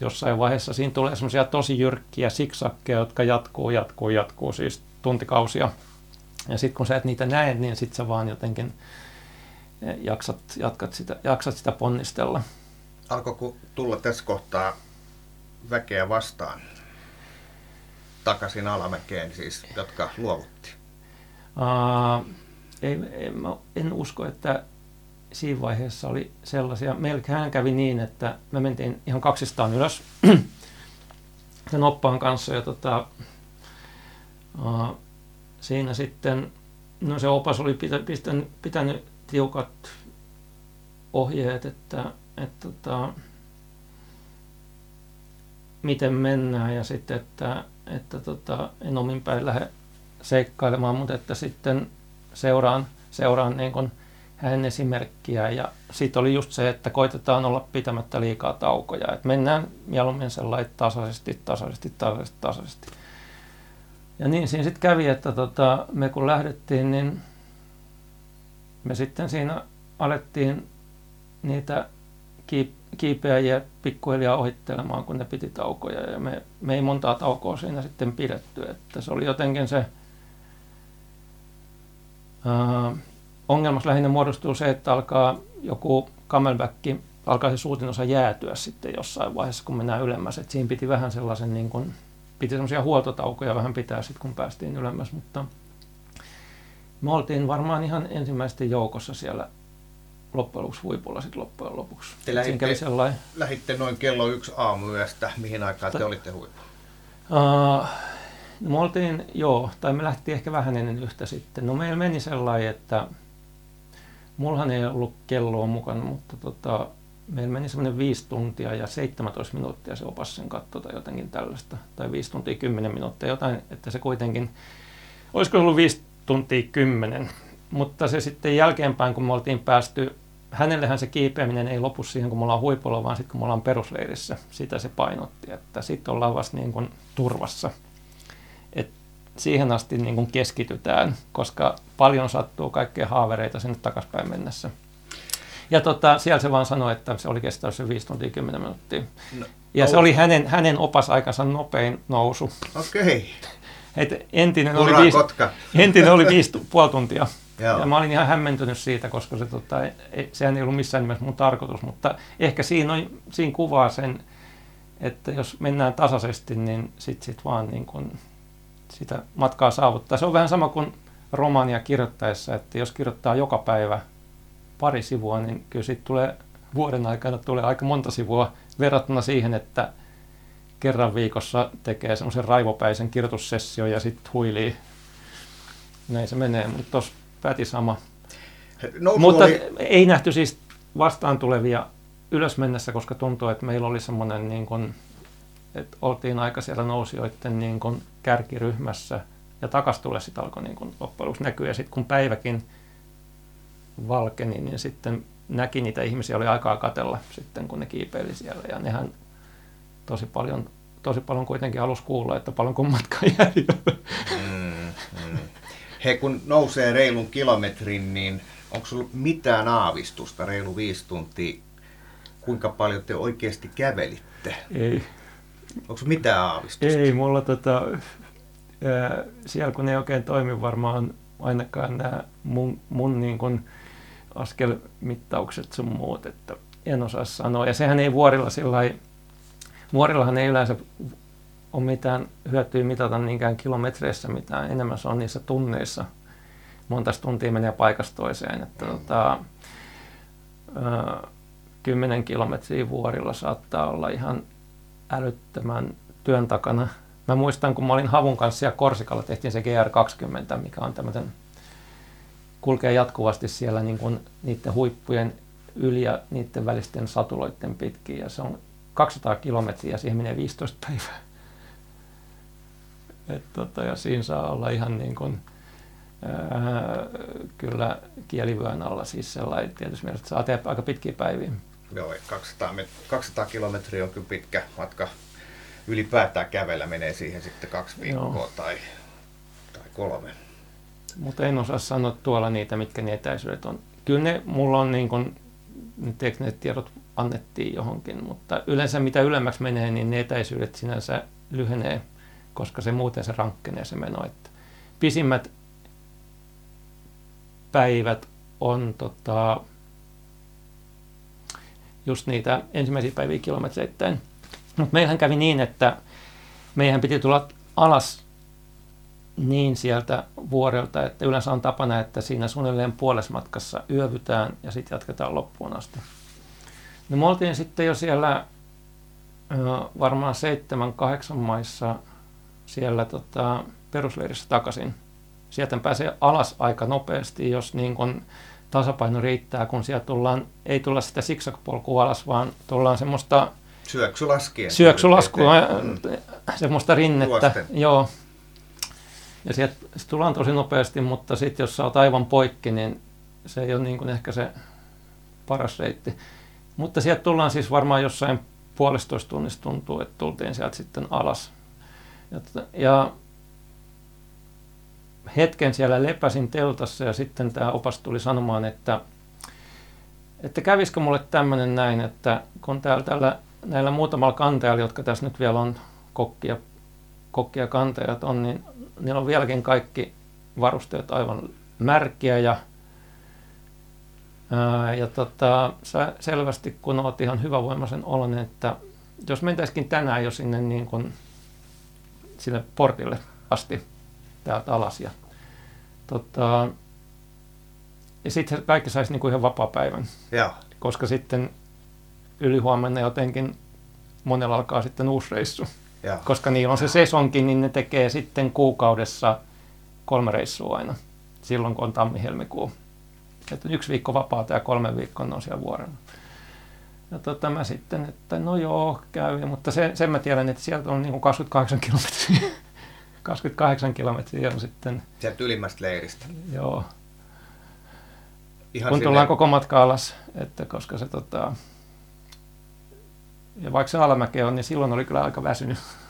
Jossain vaiheessa siinä tulee semmoisia tosi jyrkkiä siksakkeja, jotka jatkuu, jatkuu, jatkuu siis tuntikausia. Ja sitten kun sä et niitä näe, niin sitten sä vaan jotenkin eh, jaksat, jatkat sitä, jaksat sitä ponnistella. Alkoiko tulla tässä kohtaa väkeä vastaan takaisin alamäkeen, siis, jotka luovutti? Uh, ei, mä en usko, että siinä vaiheessa oli sellaisia. Meillähän kävi niin, että me mentiin ihan kaksistaan ylös sen oppaan kanssa ja tota, uh, siinä sitten, no se opas oli pitä, pitänyt, pitänyt tiukat ohjeet, että, että tota, miten mennään ja sitten, että, että tota, en omin päin lähde seikkailemaan, mutta että sitten seuraan, seuraan niin kuin hänen esimerkkiä ja sitten oli just se, että koitetaan olla pitämättä liikaa taukoja, että mennään mieluummin sellainen tasaisesti, tasaisesti, tasaisesti, tasaisesti. Ja niin siinä sitten kävi, että tota, me kun lähdettiin, niin me sitten siinä alettiin niitä kiipeäjiä pikkuhiljaa ohittelemaan, kun ne piti taukoja. Ja me, me ei montaa taukoa siinä sitten pidetty. Että se oli jotenkin se... Ää, ongelmaksi lähinnä muodostuu se, että alkaa joku camelback, alkaa se suutin osa jäätyä sitten jossain vaiheessa, kun mennään ylemmäs. Et siinä piti vähän sellaisen niin kuin, piti semmoisia huoltotaukoja vähän pitää sitten, kun päästiin ylemmäs, mutta me oltiin varmaan ihan ensimmäisten joukossa siellä loppujen lopuksi huipulla sitten loppujen lopuksi. Te lähitte, lähitte noin kello yksi aamuyöstä. Mihin aikaan te, te olitte huipulla? Uh, No me oltiin, joo, tai me lähtiin ehkä vähän ennen yhtä sitten. No meillä meni sellainen, että mullahan ei ollut kelloa mukana, mutta tota, meillä meni semmoinen viisi tuntia ja 17 minuuttia se opas sen katto tai jotenkin tällaista. Tai viisi tuntia 10 minuuttia, jotain, että se kuitenkin, olisiko ollut viisi tuntia 10. Mutta se sitten jälkeenpäin, kun me oltiin päästy, hänellehän se kiipeäminen ei lopu siihen, kun me ollaan huipulla, vaan sitten kun me ollaan perusleirissä. Sitä se painotti, että sitten ollaan vasta niin kuin turvassa. Et siihen asti niin kuin keskitytään, koska paljon sattuu kaikkea haavereita sinne takaspäin mennessä. Ja tota, siellä se vaan sanoi, että se oli kestänyt se 5 tuntia 10 minuuttia. No, ja se oli hänen, hänen opasaikansa nopein nousu. Okei. Okay. entinen, oli viisi, entinen oli viisi puoli tuntia. Joo. Ja mä olin ihan hämmentynyt siitä, koska se, tota, ei, sehän ei ollut missään nimessä mun tarkoitus, mutta ehkä siinä, on, siinä kuvaa sen, että jos mennään tasaisesti, niin sit, sit vaan niin kun sitä matkaa saavuttaa. Se on vähän sama kuin romaania kirjoittaessa, että jos kirjoittaa joka päivä pari sivua, niin kyllä siitä tulee vuoden aikana tulee aika monta sivua verrattuna siihen, että kerran viikossa tekee semmoisen raivopäisen kirjoitussession ja sitten huilii. Näin se menee, mutta tuossa pääti sama. No, mutta oli... ei nähty siis vastaan tulevia ylös mennessä, koska tuntuu, että meillä oli semmoinen niin kuin, että oltiin aika siellä nousijoiden niin kuin kärkiryhmässä ja takas tulee sitten alkoi niin kuin loppujen näkyä. Ja sitten kun päiväkin valkeni, niin sitten näki niitä ihmisiä, oli aikaa katella sitten, kun ne kiipeili siellä. Ja nehän tosi paljon, tosi paljon kuitenkin alus kuulla, että paljon kun matka jäljellä. Mm, mm. He kun nousee reilun kilometrin, niin onko sulla mitään aavistusta reilu viisi tuntia, kuinka paljon te oikeasti kävelitte? Ei. Onko mitään aavistusta? Ei, mulla tota, ää, siellä kun ei oikein toimi varmaan ainakaan nämä mun, mun niin kuin, askelmittaukset sun muut, että en osaa sanoa. Ja sehän ei vuorilla sillä vuorillahan ei yleensä ole mitään hyötyä mitata niinkään kilometreissä mitään, enemmän se on niissä tunneissa. Monta tuntia menee paikasta toiseen, että tota, kymmenen kilometriä vuorilla saattaa olla ihan älyttömän työn takana. Mä muistan, kun mä olin Havun kanssa siellä Korsikalla, tehtiin se GR20, mikä on tämmöinen kulkee jatkuvasti siellä niin kuin niiden huippujen yli ja niiden välisten satuloiden pitkin. Ja se on 200 kilometriä ja siihen menee 15 päivää. Et tota, ja siinä saa olla ihan niin kuin, ää, kyllä kielivyön alla siis sellainen tietysti mielessä, että saa tehdä aika pitkiä päiviä. Joo, 200, 200 kilometriä on kyllä pitkä matka. Ylipäätään kävellä menee siihen sitten kaksi viikkoa tai, tai kolme. Mutta en osaa sanoa tuolla niitä, mitkä ne etäisyydet on. Kyllä ne, mulla on niin kuin, ne tiedot annettiin johonkin, mutta yleensä mitä ylemmäksi menee, niin ne etäisyydet sinänsä lyhenee, koska se muuten se rankkenee se meno. Että pisimmät päivät on tota, just niitä ensimmäisiä päiviä kilometreittäin. Mutta meillähän kävi niin, että meidän piti tulla alas niin sieltä vuorelta, että yleensä on tapana, että siinä suunnilleen puolesmatkassa yövytään ja sitten jatketaan loppuun asti. No me oltiin sitten jo siellä varmaan seitsemän, kahdeksan maissa siellä tota, perusleirissä takaisin. Sieltä pääsee alas aika nopeasti, jos niin kun tasapaino riittää, kun sieltä tullaan, ei tulla sitä siksakpolkua alas, vaan tullaan semmoista syöksylaskien. Syöksylaskua, mm. semmoista rinnettä. Tuosten. Joo, ja sieltä tullaan tosi nopeasti, mutta sitten jos sä oot aivan poikki, niin se ei ole niin kuin ehkä se paras reitti. Mutta sieltä tullaan siis varmaan jossain puolestoista tunnissa tuntuu, että tultiin sieltä sitten alas. Ja, hetken siellä lepäsin teltassa ja sitten tämä opas tuli sanomaan, että, että kävisikö mulle tämmöinen näin, että kun täällä tällä, näillä muutamalla kantajalla, jotka tässä nyt vielä on kokkia, kokkia kantajat on, niin niillä on vieläkin kaikki varusteet aivan märkiä ja, ää, ja tota, sä selvästi kun oot ihan hyvävoimaisen oloinen, että jos mentäisikin tänään jo sinne niin kuin sinne portille asti täältä alas ja, tota, ja sitten kaikki saisi niin kuin ihan vapaa-päivän. Ja. Koska sitten ylihuomenna jotenkin monella alkaa sitten uusi reissu. Joo. Koska niillä on se sesonki, niin ne tekee sitten kuukaudessa kolme reissua aina. Silloin kun on tammi-helmikuu. Että yksi viikko vapaata ja kolme viikkoa on siellä vuorella. Ja tota, mä sitten, että no joo, käy. Mutta sen, sen mä tiedän, että sieltä on niin kuin 28 kilometriä. 28 kilometriä on sitten, Sieltä ylimmästä leiristä. joo. Ihan kun sinne- tullaan koko matka alas, että koska se tota, ja vaikka se alamäki on, niin silloin oli kyllä aika väsynyt.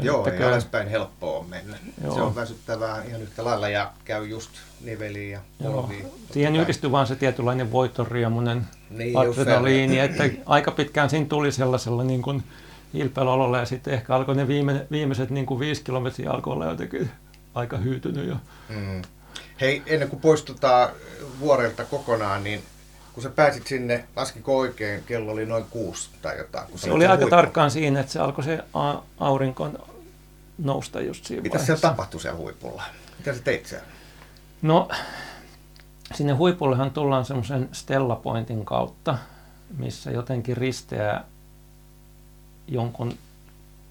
Joo, ei alaspäin helppoa mennä. Joo. Se on väsyttävää ihan yhtä lailla ja käy just niveliin ja polviin. Siihen kai. yhdistyi vaan se tietynlainen voitoriemunen Niin, adrenaliini, että aika pitkään siinä tuli sellaisella niin kuin hilpeällä ja sitten ehkä alkoi ne viime, viimeiset niin kuin viisi kilometriä alkoi olla jotenkin aika hyytynyt jo. Mm. Hei, ennen kuin poistutaan vuorelta kokonaan, niin kun sä pääsit sinne, laskiko oikein, kello oli noin kuusi tai jotain. Kun Se oli aika huipulla. tarkkaan siinä, että se alkoi se aurinko nousta just siinä Mitä siellä tapahtui siellä huipulla? Mitä sä teit siellä? No, sinne huipullehan tullaan semmoisen Stella Pointin kautta, missä jotenkin risteää jonkun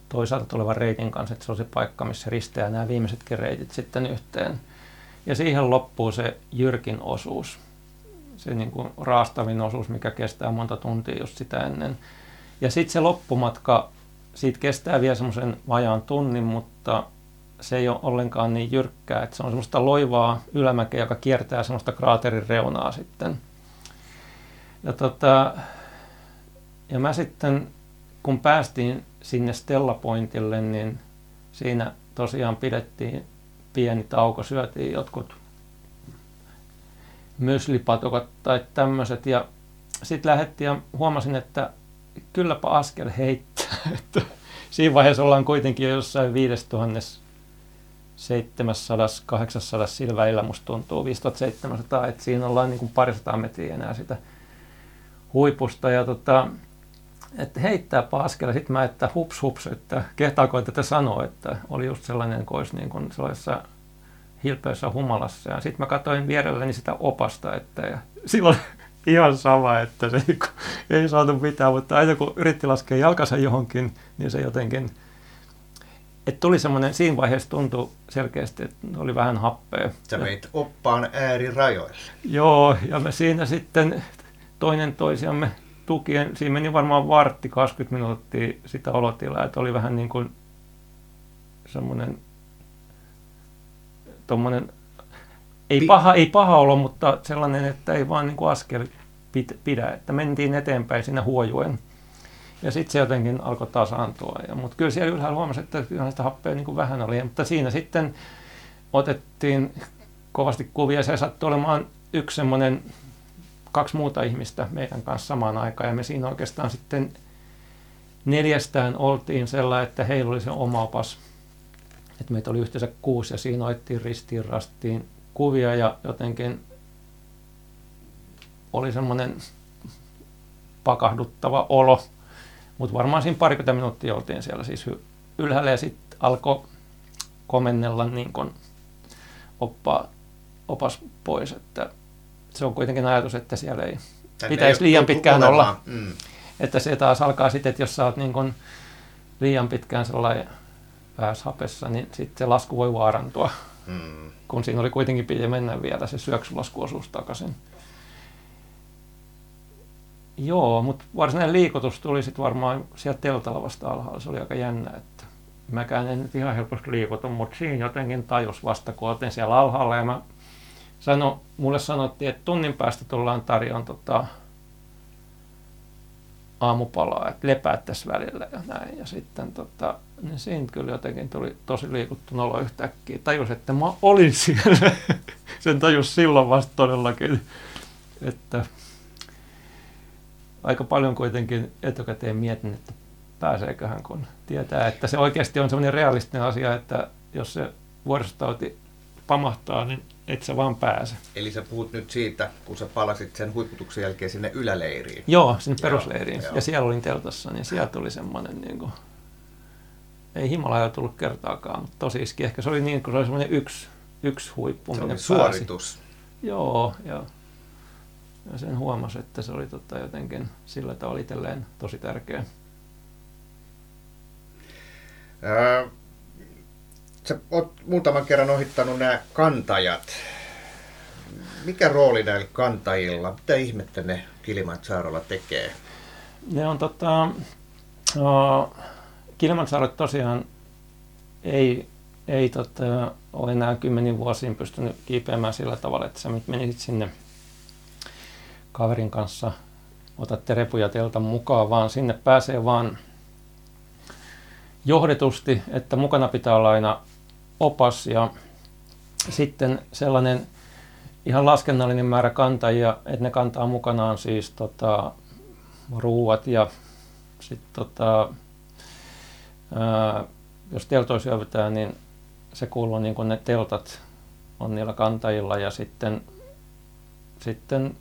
toisaalta tulevan reitin kanssa, että se on se paikka, missä risteää nämä viimeisetkin reitit sitten yhteen. Ja siihen loppuu se jyrkin osuus, se niin kuin raastavin osuus, mikä kestää monta tuntia just sitä ennen. Ja sitten se loppumatka, siitä kestää vielä semmoisen vajaan tunnin, mutta se ei ole ollenkaan niin jyrkkää, että se on semmoista loivaa ylämäkeä, joka kiertää semmoista kraaterin reunaa sitten. Ja, tota, ja mä sitten, kun päästiin sinne Stella Pointille, niin siinä tosiaan pidettiin pieni tauko, syötiin jotkut myslipatukat tai tämmöiset ja sitten lähdettiin ja huomasin, että kylläpä askel heittää. Että siinä vaiheessa ollaan kuitenkin jo jossain 5000 700, 800 sillä välillä musta tuntuu, 5700, että siinä ollaan niin kuin parisataa metriä enää sitä huipusta. Ja tota, että heittääpä askel, sitten mä, että hups hups, että kehtaako tätä sanoa, että oli just sellainen, kun olisi niin kuin sellaisessa hilpeässä humalassa ja sitten mä katsoin vierelläni sitä opasta, että ja silloin ihan sama, että se kuin ei saatu mitään, mutta aina kun yritti laskea jalkansa johonkin, niin se jotenkin että tuli semmoinen, siinä vaiheessa tuntui selkeästi, että oli vähän happea. Sä veit oppaan äärirajoille. Joo, ja me siinä sitten toinen toisiamme tukien, siinä meni varmaan vartti 20 minuuttia sitä olotilaa, että oli vähän niin kuin semmoinen tommonen, ei Pi- paha, ei paha olo, mutta sellainen, että ei vaan niin kuin askel pit- pidä, että mentiin eteenpäin siinä huojuen. Ja sitten se jotenkin alkoi tasaantua. Ja, mutta kyllä siellä ylhäällä huomasi, että kyllähän sitä happea niin kuin vähän oli. Mutta siinä sitten otettiin kovasti kuvia. Se sattui olemaan yksi semmoinen, kaksi muuta ihmistä meidän kanssa samaan aikaan. Ja me siinä oikeastaan sitten neljästään oltiin sellainen, että heillä oli se oma opas. Että meitä oli yhteensä kuusi ja siinä otettiin ristiin rastiin kuvia ja jotenkin oli semmoinen pakahduttava olo. Mutta varmaan siinä parikymmentä minuuttia oltiin siellä siis ylhäällä ja sitten alkoi komennella niin kun oppa, opas pois, että se on kuitenkin ajatus, että siellä ei, Tänne Pitäisi ei liian pitkään olemaan. olla. Mm. että se taas alkaa sitten, että jos sä oot niin kun liian pitkään sellainen pääshapessa, niin sitten se lasku voi vaarantua, Mm. kun siinä oli kuitenkin piti mennä vielä se syöksylaskuosuus takaisin. Joo, mutta varsinainen liikutus tuli sitten varmaan sieltä teltalla vasta alhaalla. Se oli aika jännä, että mäkään en nyt ihan helposti liikutu, mutta siinä jotenkin tajus vasta, kun oltiin siellä alhaalla. Ja mä sano, mulle sanottiin, että tunnin päästä tullaan tarjoamaan tota, aamupalaa, että lepää tässä välillä ja näin. Ja sitten tota, niin siinä kyllä jotenkin tuli tosi liikuttu nolo yhtäkkiä. Tajus, että mä olin siellä. Sen tajus silloin vasta todellakin, että aika paljon kuitenkin etukäteen mietin, että pääseeköhän, kun tietää, että se oikeasti on semmoinen realistinen asia, että jos se vuoristauti pamahtaa, niin et sä vaan pääse. Eli sä puhut nyt siitä, kun sä palasit sen huiputuksen jälkeen sinne yläleiriin. Joo, sinne perusleiriin. joo. Ja siellä olin teltassa, niin sieltä tuli semmoinen, niin kuin, ei Himalaya tullut kertaakaan, mutta tosi iski. Ehkä se oli niin, kun se oli semmoinen yksi, yksi huippu, Se oli pääsi. suoritus. Joo, ja, ja sen huomasi, että se oli tota jotenkin sillä tavalla itselleen tosi tärkeä. Öö, sä oot muutaman kerran ohittanut nämä kantajat. Mikä rooli näillä kantajilla? Mitä ihmettä ne Kilimanjarolla tekee? Ne on tota, no, Kilimanjarot tosiaan ei, ei tota, ole enää kymmenin vuosiin pystynyt kiipeämään sillä tavalla, että sä menisit sinne kaverin kanssa, otatte repuja teltan mukaan, vaan sinne pääsee vaan johdetusti, että mukana pitää olla aina opas ja sitten sellainen ihan laskennallinen määrä kantajia, että ne kantaa mukanaan siis tota, ruuat ja sitten tota, jos teltoissa yövytään, niin se kuuluu niin kuin ne teltat on niillä kantajilla ja sitten, sitten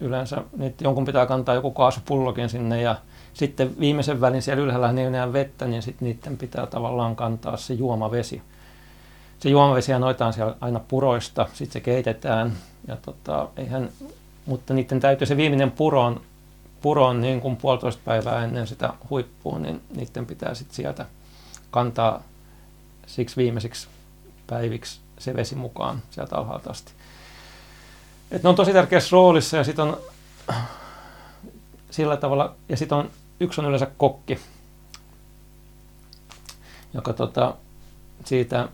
yleensä niitä jonkun pitää kantaa joku kaasupullokin sinne ja sitten viimeisen välin siellä ylhäällä ei enää vettä, niin sitten niiden pitää tavallaan kantaa se juomavesi. Se juomavesi noitaan siellä aina puroista, sitten se keitetään ja tota, eihän, mutta niiden täytyy se viimeinen puron, puron niin kuin puolitoista päivää ennen sitä huippua, niin niiden pitää sitten sieltä kantaa siksi viimeisiksi päiviksi se vesi mukaan sieltä alhaalta asti. Et ne on tosi tärkeässä roolissa ja sitten on sillä tavalla, ja sitten on, yksi on yleensä kokki, joka tota, siitä,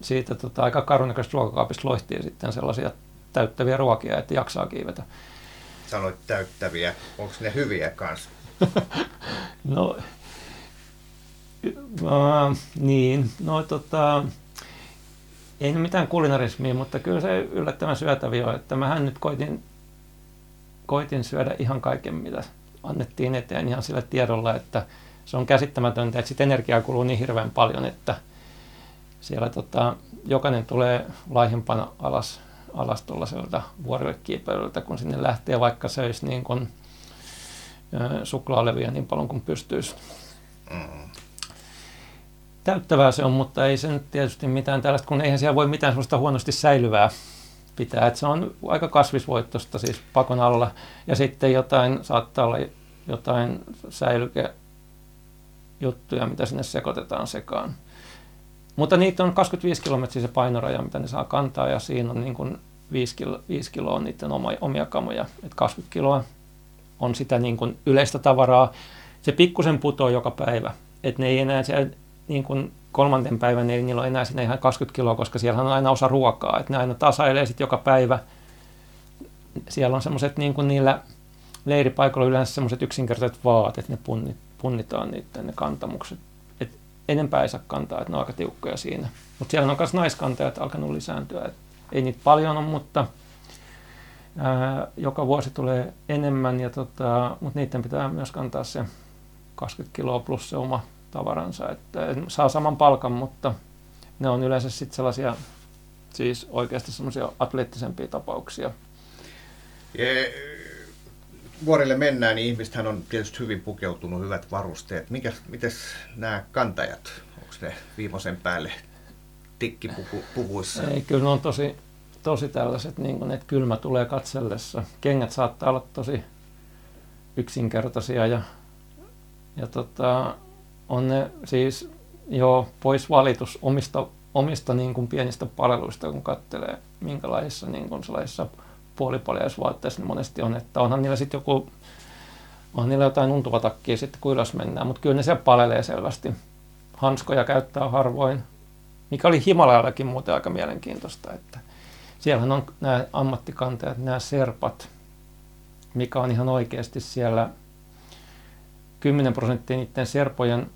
siitä tota, aika karunäköistä ruokakaapista loihtii sitten sellaisia täyttäviä ruokia, että jaksaa kiivetä. Sanoit täyttäviä, onko ne hyviä kanssa? no, äh, niin, no tota, ei mitään kulinarismia, mutta kyllä se yllättävän syötäviä on, että mähän nyt koitin, koitin syödä ihan kaiken, mitä annettiin eteen ihan sillä tiedolla, että se on käsittämätöntä, että sit energiaa kuluu niin hirveän paljon, että siellä tota, jokainen tulee laihempana alas, alas tuollaiselta vuorille kun sinne lähtee, vaikka söisi niin kuin, suklaalevyjä niin paljon kuin pystyisi. Mm täyttävää se on, mutta ei se nyt tietysti mitään tällaista, kun eihän siellä voi mitään sellaista huonosti säilyvää pitää. Että se on aika kasvisvoittosta siis pakon alla. Ja sitten jotain, saattaa olla jotain säilyke juttuja, mitä sinne sekoitetaan sekaan. Mutta niitä on 25 kilometriä se painoraja, mitä ne saa kantaa, ja siinä on niin kuin 5, kilo, 5 kiloa niiden omia, omia kamoja. Et 20 kiloa on sitä niin kuin yleistä tavaraa. Se pikkusen putoo joka päivä. Että ne ei enää siellä niin kuin kolmanten päivän ei niillä ole enää siinä ihan 20 kiloa, koska siellä on aina osa ruokaa, että ne aina tasailee sitten joka päivä. Siellä on semmoiset niin kuin niillä leiripaikoilla yleensä semmoiset yksinkertaiset vaat, ne punnit, punnitaan niiden ne kantamukset. Et enempää ei saa kantaa, että ne on aika tiukkoja siinä. Mutta siellä on myös naiskantajat alkanut lisääntyä. Et ei niitä paljon ole, mutta ää, joka vuosi tulee enemmän, ja tota, mutta niiden pitää myös kantaa se 20 kiloa plus se oma tavaransa. Että saa saman palkan, mutta ne on yleensä sitten sellaisia siis oikeasti semmoisia atleettisempia tapauksia. Je, vuorille mennään, niin ihmistähän on tietysti hyvin pukeutunut, hyvät varusteet. Mikä, mites nämä kantajat, onko ne viimeisen päälle tikkipuvuissa? Ei, kyllä ne on tosi, tosi tällaiset, niin kun, että kylmä tulee katsellessa. Kengät saattaa olla tosi yksinkertaisia ja, ja tota, on ne siis jo pois valitus omista, omista niin kuin pienistä palveluista, kun katselee minkälaisissa niin kuin puolipaljaisvaatteissa ne monesti on. Että onhan niillä sitten joku, onhan niillä jotain untuvatakkia sitten, kun ylös mennään, mutta kyllä ne siellä palelee selvästi. Hanskoja käyttää harvoin, mikä oli Himalajallakin muuten aika mielenkiintoista, että siellähän on nämä ammattikantajat, nämä serpat, mikä on ihan oikeasti siellä 10 prosenttia niiden serpojen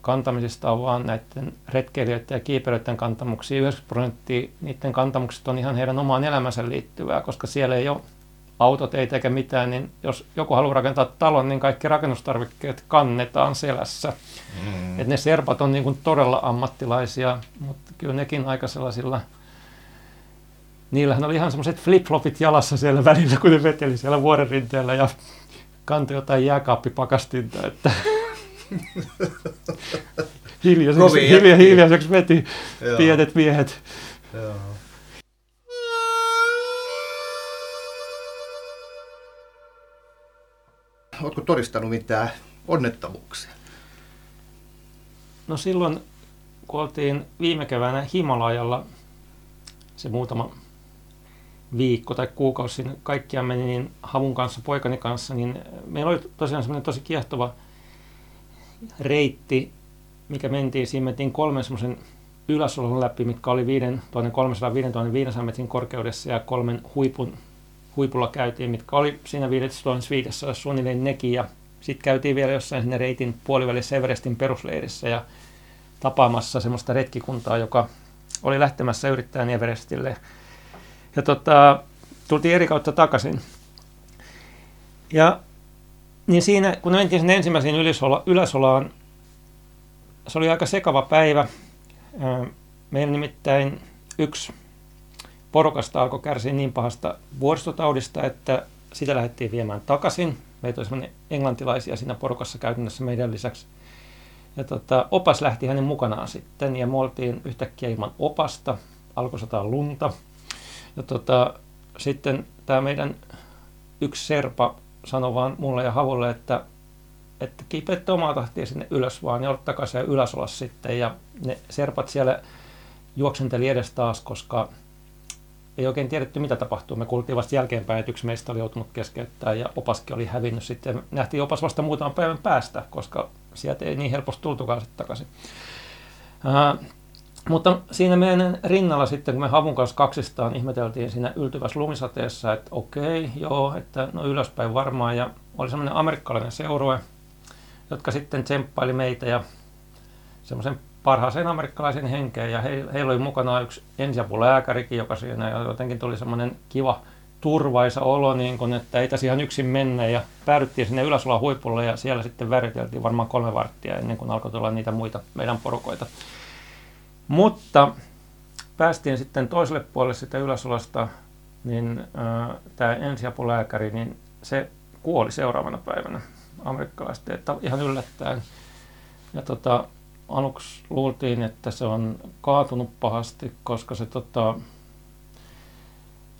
kantamisista on vaan näiden retkeilijöiden ja kiipeilijöiden kantamuksia. 90 prosenttia niiden kantamukset on ihan heidän omaan elämänsä liittyvää, koska siellä ei ole autot ei eikä mitään, niin jos joku haluaa rakentaa talon, niin kaikki rakennustarvikkeet kannetaan selässä. Mm. Et ne serpat on niin kuin todella ammattilaisia, mutta kyllä nekin aika sellaisilla, niillähän oli ihan semmoiset flip-flopit jalassa siellä välillä, kun ne veteli siellä vuoren rinteellä ja kantoi jotain jääkaappipakastinta, että hiljaiseksi, hilja, hiljaiseksi veti Joo. pienet miehet. Joo. Oletko todistanut mitään onnettomuuksia? No silloin, kun oltiin viime keväänä Himalajalla, se muutama viikko tai kuukausi sinne kaikkiaan meni niin Havun kanssa, poikani kanssa, niin meillä oli tosiaan semmoinen tosi kiehtova reitti, mikä mentiin, siinä mentiin kolmen semmoisen yläsolon läpi, mitkä oli 5300-5500 metrin korkeudessa ja kolmen huipun, huipulla käytiin, mitkä oli siinä 5500 suunnilleen nekin ja sitten käytiin vielä jossain sinne reitin puolivälissä Everestin perusleirissä ja tapaamassa semmoista retkikuntaa, joka oli lähtemässä yrittämään Everestille. Ja tota, tultiin eri kautta takaisin. Ja niin siinä, kun mentiin sinne ensimmäiseen ylisola, yläsolaan, se oli aika sekava päivä. Meillä nimittäin yksi porukasta alkoi kärsiä niin pahasta vuoristotaudista, että sitä lähdettiin viemään takaisin. Meitä oli englantilaisia siinä porukassa käytännössä meidän lisäksi. Ja tota, opas lähti hänen mukanaan sitten ja me oltiin yhtäkkiä ilman opasta. Alkoi sataa lunta. Ja tota, sitten tämä meidän yksi serpa sanoi vaan mulle ja Havulle, että, että kipeätte omaa tahtia sinne ylös vaan ja ottakaa se ylös sitten. Ja ne serpat siellä juoksenteli edes taas, koska ei oikein tiedetty, mitä tapahtuu. Me kuultiin vasta jälkeenpäin, että yksi meistä oli joutunut keskeyttämään ja opaskin oli hävinnyt sitten. Nähtiin opas vasta muutaman päivän päästä, koska sieltä ei niin helposti tultukaan sitten takaisin. Uh, mutta siinä meidän rinnalla sitten, kun me Havun kanssa kaksistaan ihmeteltiin siinä yltyvässä lumisateessa, että okei, joo, että no ylöspäin varmaan. Ja oli semmoinen amerikkalainen seurue, jotka sitten tsemppaili meitä ja semmoisen parhaaseen amerikkalaisen henkeen. Ja he, heillä oli mukana yksi ensiapulääkärikin, joka siinä ja jotenkin tuli semmoinen kiva turvaisa olo, niin kun, että ei tässä ihan yksin mennä. Ja päädyttiin sinne Yläsulan huipulle ja siellä sitten väriteltiin varmaan kolme varttia ennen kuin alkoi tulla niitä muita meidän porukoita. Mutta päästiin sitten toiselle puolelle sitä Yläsulasta, niin äh, tämä ensiapulääkäri, niin se kuoli seuraavana päivänä amerikkalaisesti, että ihan yllättäen. Ja tota, aluksi luultiin, että se on kaatunut pahasti, koska se tota,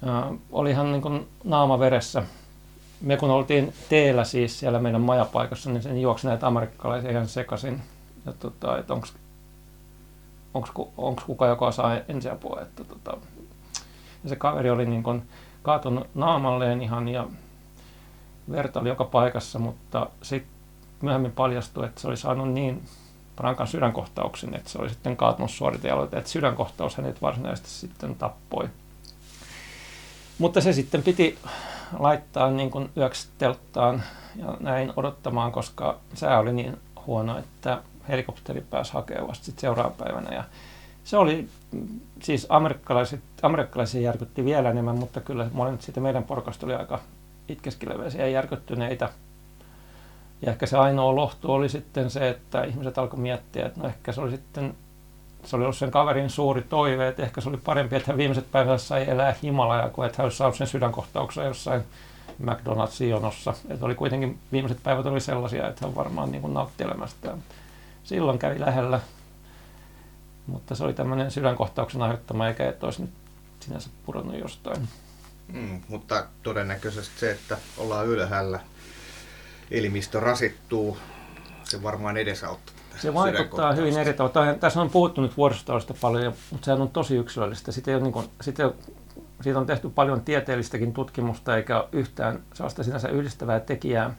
äh, oli ihan niin naama veressä. Me kun oltiin teellä siis siellä meidän majapaikassa, niin sen juoksi näitä amerikkalaisia ihan sekaisin. Ja tota, että onko onko kuka, joka saa ensiapua. Että tota, ja se kaveri oli niin kun kaatunut naamalleen ihan ja verta oli joka paikassa, mutta sitten myöhemmin paljastui, että se oli saanut niin rankan sydänkohtauksen, että se oli sitten kaatunut suoritealoite, että sydänkohtaus hänet varsinaisesti sitten tappoi. Mutta se sitten piti laittaa niin kuin yöksi telttaan ja näin odottamaan, koska sää oli niin huono, että helikopteri pääsi hakemaan vasta sit seuraavana päivänä. Ja se oli, siis amerikkalaiset, amerikkalaisia järkytti vielä enemmän, mutta kyllä monet siitä meidän porukasta oli aika itkeskeleväisiä ja järkyttyneitä. Ja ehkä se ainoa lohtu oli sitten se, että ihmiset alkoi miettiä, että no ehkä se oli sitten, se oli ollut sen kaverin suuri toive, että ehkä se oli parempi, että hän viimeiset päivät sai elää Himalaya, kuin että hän olisi saanut sen sydänkohtauksen jossain McDonald's-jonossa. Että oli kuitenkin viimeiset päivät oli sellaisia, että hän varmaan niin nautti elämästään silloin kävi lähellä. Mutta se oli tämmöinen sydänkohtauksen aiheuttama, eikä et olisi nyt sinänsä pudonnut jostain. Mm, mutta todennäköisesti se, että ollaan ylhäällä, elimistö rasittuu, se varmaan edesauttaa. Se vaikuttaa hyvin eri tavalla. Tässä on puhuttu nyt vuoristotaudesta paljon, mutta sehän on tosi yksilöllistä. Sitä ei niin kuin, sitä ei, siitä on tehty paljon tieteellistäkin tutkimusta, eikä ole yhtään sellaista sinänsä yhdistävää tekijää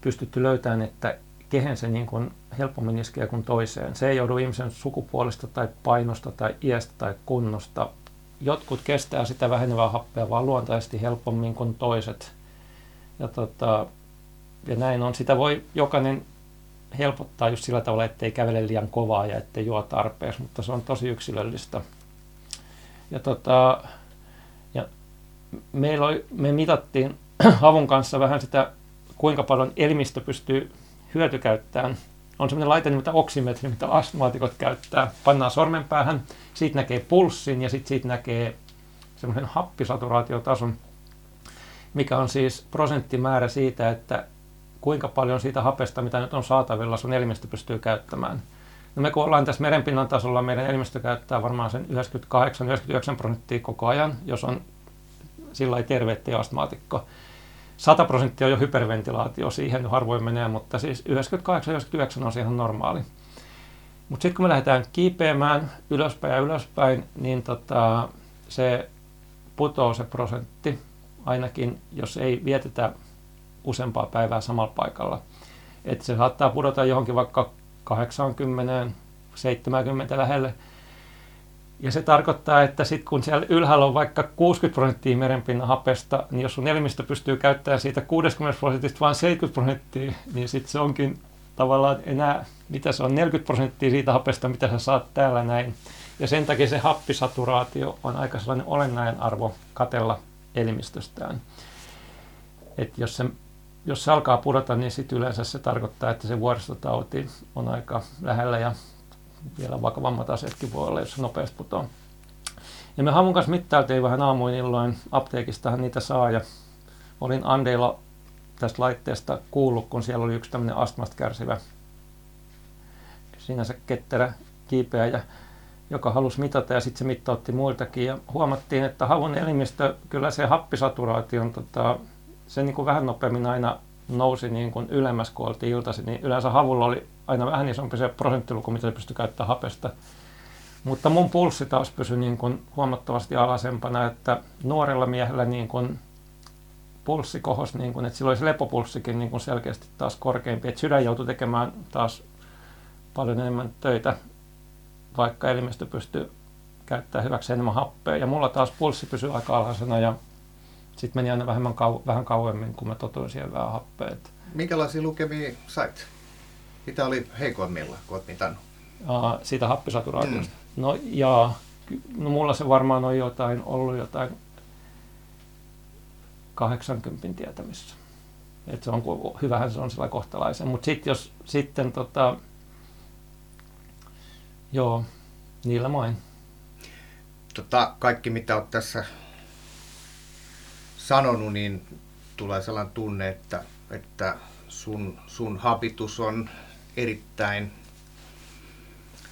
pystytty löytämään, että kehen se niin kuin helpommin iskee kuin toiseen. Se ei joudu ihmisen sukupuolesta tai painosta tai iästä tai kunnosta. Jotkut kestää sitä vähenevää happea vaan luontaisesti helpommin kuin toiset. Ja, tota, ja näin on. Sitä voi jokainen helpottaa just sillä tavalla, ettei kävele liian kovaa ja ettei juo tarpeeksi, mutta se on tosi yksilöllistä. Ja, tota, ja meillä oli, me mitattiin Havun kanssa vähän sitä, kuinka paljon elimistö pystyy hyötykäyttämään. On sellainen laite nimeltä oksimetri, mitä astmaatikot käyttää. Pannaan sormen päähän, siitä näkee pulssin ja sitten siitä näkee semmoisen happisaturaatiotason, mikä on siis prosenttimäärä siitä, että kuinka paljon siitä hapesta, mitä nyt on saatavilla, sun elimistö pystyy käyttämään. No me kun ollaan tässä merenpinnan tasolla, meidän elimistö käyttää varmaan sen 98-99 prosenttia koko ajan, jos on sillä terve astmaatikko. 100 prosenttia on jo hyperventilaatio, siihen harvoin menee, mutta siis 98-99 on ihan normaali. Mutta sitten kun me lähdetään kiipeämään ylöspäin ja ylöspäin, niin tota, se putoo se prosentti, ainakin jos ei vietetä useampaa päivää samalla paikalla. Että se saattaa pudota johonkin vaikka 80, 70 lähelle. Ja se tarkoittaa, että sitten kun siellä ylhäällä on vaikka 60 prosenttia merenpinnan hapesta, niin jos sun elimistö pystyy käyttämään siitä 60 prosentista vain 70 prosenttia, niin sitten se onkin tavallaan enää, mitä se on, 40 prosenttia siitä hapesta, mitä sä saat täällä näin. Ja sen takia se happisaturaatio on aika sellainen olennainen arvo katella elimistöstään. Et jos, se, jos se alkaa pudota, niin sitten yleensä se tarkoittaa, että se vuoristotauti on aika lähellä ja vielä vakavammat asetkin voi olla, jos se nopeasti putoaa. Ja me Havun kanssa mittailtiin vähän aamuin illoin, apteekistahan niitä saa ja olin Andeilla tästä laitteesta kuullut, kun siellä oli yksi tämmöinen astmasta kärsivä sinänsä ketterä kiipeä, joka halusi mitata ja sitten se mittautti muiltakin ja huomattiin, että havun elimistö, kyllä se happisaturaatio tota, se niin kuin vähän nopeammin aina nousi niin kuin ylemmäs, kun oltiin iltaisin, niin yleensä havulla oli aina vähän isompi se prosenttiluku, mitä se pystyi käyttämään hapesta. Mutta mun pulssi taas pysyi niin kuin huomattavasti alasempana, että nuorella miehellä niin kuin pulssi kohos, niin kuin, että silloin se lepopulssikin niin kuin selkeästi taas korkeampi. Että sydän joutui tekemään taas paljon enemmän töitä, vaikka elimistö pystyy käyttämään hyväksi enemmän happea. Ja mulla taas pulssi pysyi aika alhaisena ja sitten meni aina vähemmän kau- vähän kauemmin, kun mä totuin siihen vähän happea. Minkälaisia lukemia sait? Mitä oli heikoimmilla, kun olet mitannut? Uh, siitä happisaturaatiosta. Mm. No jaa, no mulla se varmaan on jotain, ollut jotain 80 tietämissä. Et se on, hyvähän se on sillä kohtalaisen. Mutta sitten jos sitten tota, joo, niillä main. Tota, kaikki mitä olet tässä sanonut, niin tulee sellainen tunne, että, että sun, sun habitus on erittäin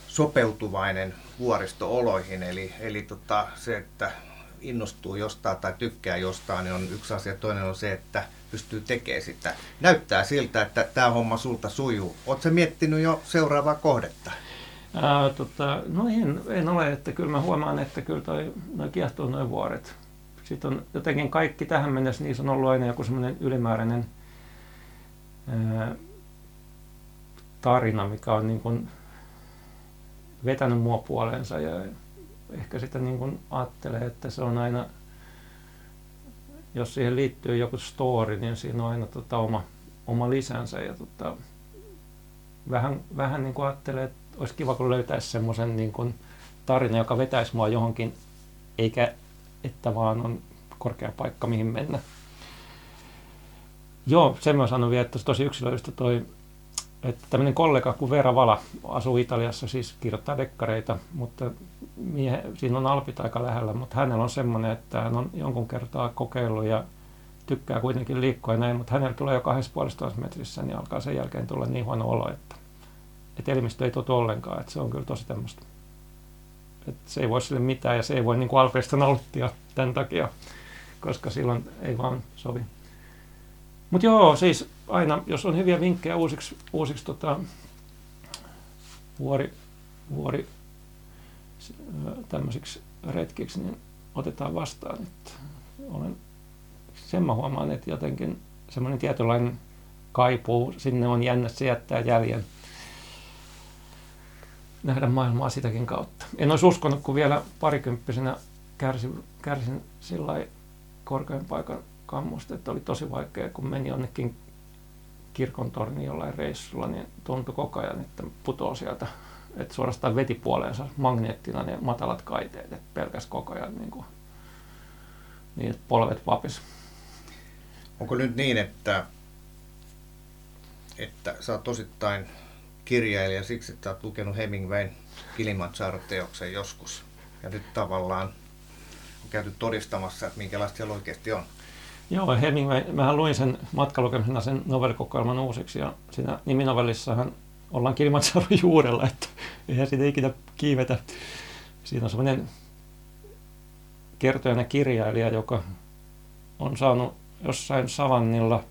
sopeutuvainen vuoristooloihin. Eli, eli tota, se, että innostuu jostain tai tykkää jostain, niin on yksi asia. Toinen on se, että pystyy tekemään sitä. Näyttää siltä, että tämä homma sulta sujuu. Oletko miettinyt jo seuraavaa kohdetta? Ää, tota, no en, en ole, että kyllä mä huomaan, että kyllä toi, noi kiehtoo noin vuoret. Sitten on jotenkin kaikki tähän mennessä, niissä on ollut aina joku semmoinen ylimääräinen ää, tarina, mikä on niin kuin vetänyt mua puoleensa. Ja ehkä sitä niin kuin ajattelee, että se on aina, jos siihen liittyy joku story, niin siinä on aina tota oma, oma lisänsä. Ja tota, vähän, vähän niin kuin ajattelee, että olisi kiva, kun löytäisi semmoisen niin kuin tarina, joka vetäisi mua johonkin, eikä että vaan on korkea paikka, mihin mennä. Joo, sen mä sanon vielä, että tosi yksilöistä toi, että tämmöinen kollega kuin Vera Vala asuu Italiassa, siis kirjoittaa dekkareita, mutta mie, siinä on alpit aika lähellä, mutta hänellä on semmoinen, että hän on jonkun kertaa kokeillut ja tykkää kuitenkin liikkua ja näin, mutta hänellä tulee jo kahdessa puolesta metrissä, niin alkaa sen jälkeen tulla niin huono olo, että, että elimistö ei totu ollenkaan, että se on kyllä tosi tämmöistä. Että se ei voi sille mitään ja se ei voi niin kuin nauttia tämän takia, koska silloin ei vaan sovi. Mutta joo, siis aina, jos on hyviä vinkkejä uusiksi, uusiksi tota, vuori, vuori tämmöisiksi retkiksi, niin otetaan vastaan. Että olen, sen mä huomaan, että jotenkin semmoinen tietynlainen kaipuu, sinne on jännä, se jättää jäljen. Nähdä maailmaa sitäkin kautta. En olisi uskonut, kun vielä parikymppisenä kärsin, kärsin sillä korkean paikan kammusta, että oli tosi vaikea, kun meni jonnekin kirkon torni jollain reissulla, niin tuntui koko ajan, että putoo sieltä että suorastaan veti puoleensa magneettina ne matalat kaiteet, että pelkäs koko ajan niin, kuin, niin että polvet vapis. Onko nyt niin, että, että sä oot osittain kirjailija siksi, että oot lukenut Hemingwayn Kilimanjaro-teoksen joskus, ja nyt tavallaan on käyty todistamassa, että minkälaista siellä oikeasti on. Joo, Hemingway, mähän luin sen matkalukemisena sen novellikokoelman uusiksi, ja siinä niminovellissahan ollaan Kilimanjaron juurella, että eihän siitä ikinä kiivetä. Siinä on semmoinen kertojana kirjailija, joka on saanut jossain savannilla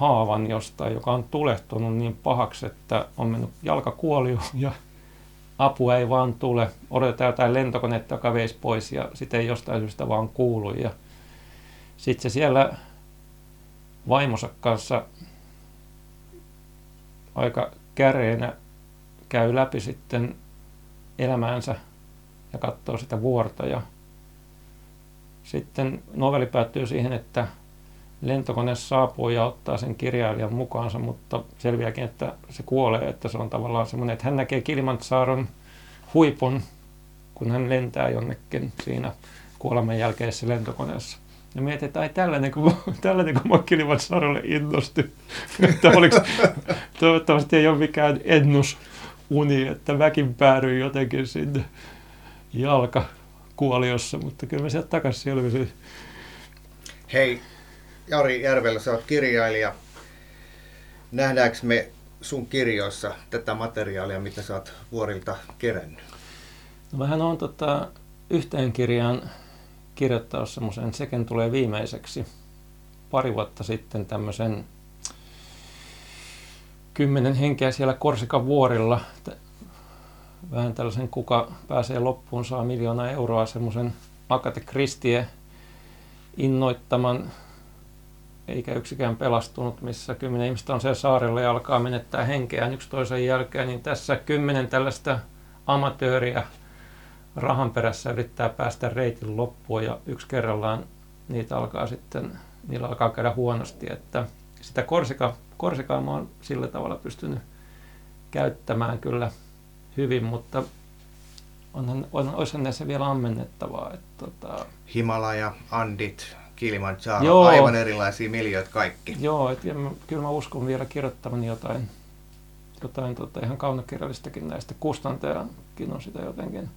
haavan jostain, joka on tulehtunut niin pahaksi, että on mennyt jalkakuolio ja apua ei vaan tule. Odotetaan jotain lentokonetta, joka veisi pois ja sitten ei jostain syystä vaan kuulu. Ja sitten se siellä vaimonsa kanssa aika käreenä käy läpi sitten elämäänsä ja katsoo sitä vuorta. Ja sitten noveli päättyy siihen, että lentokone saapuu ja ottaa sen kirjailijan mukaansa, mutta selviääkin, että se kuolee, että se on tavallaan semmoinen, että hän näkee Kilimantsaaron huipun, kun hän lentää jonnekin siinä kuoleman jälkeisessä lentokoneessa. Ja mietin, että ai tällainen kun, tällainen kun mä Kilimantsaarolle innosti. että oliko, toivottavasti ei ole mikään ennusuni, että väkin päädyin jotenkin sinne jalkakuoliossa, mutta kyllä me sieltä takaisin selvisin. Hei, Jari Järvelä, sä oot kirjailija. Nähdäänkö me sun kirjoissa tätä materiaalia, mitä sä oot vuorilta kerännyt? No vähän on tota, yhteen kirjaan kirjoittaa semmoisen, Seken tulee viimeiseksi, pari vuotta sitten tämmöisen kymmenen henkeä siellä Korsikan vuorilla, vähän tällaisen kuka pääsee loppuun, saa miljoona euroa, semmoisen Akate Kristie innoittaman eikä yksikään pelastunut, missä kymmenen ihmistä on siellä saarella ja alkaa menettää henkeään yksi toisen jälkeen, niin tässä kymmenen tällaista amatööriä rahan perässä yrittää päästä reitin loppuun ja yksi kerrallaan niitä alkaa sitten, niillä alkaa käydä huonosti, että sitä Korsika, Korsikaa mä oon sillä tavalla pystynyt käyttämään kyllä hyvin, mutta onhan, on, olisihan näissä vielä ammennettavaa. Että, tota... Himalaja, Andit, Kilimanjaro, Joo. aivan erilaisia miljöitä kaikki. Joo, et, ja mä, kyllä mä uskon vielä kirjoittavan jotain, jotain tota, ihan kaunokirjallistakin näistä. Kustantajakin on sitä jotenkin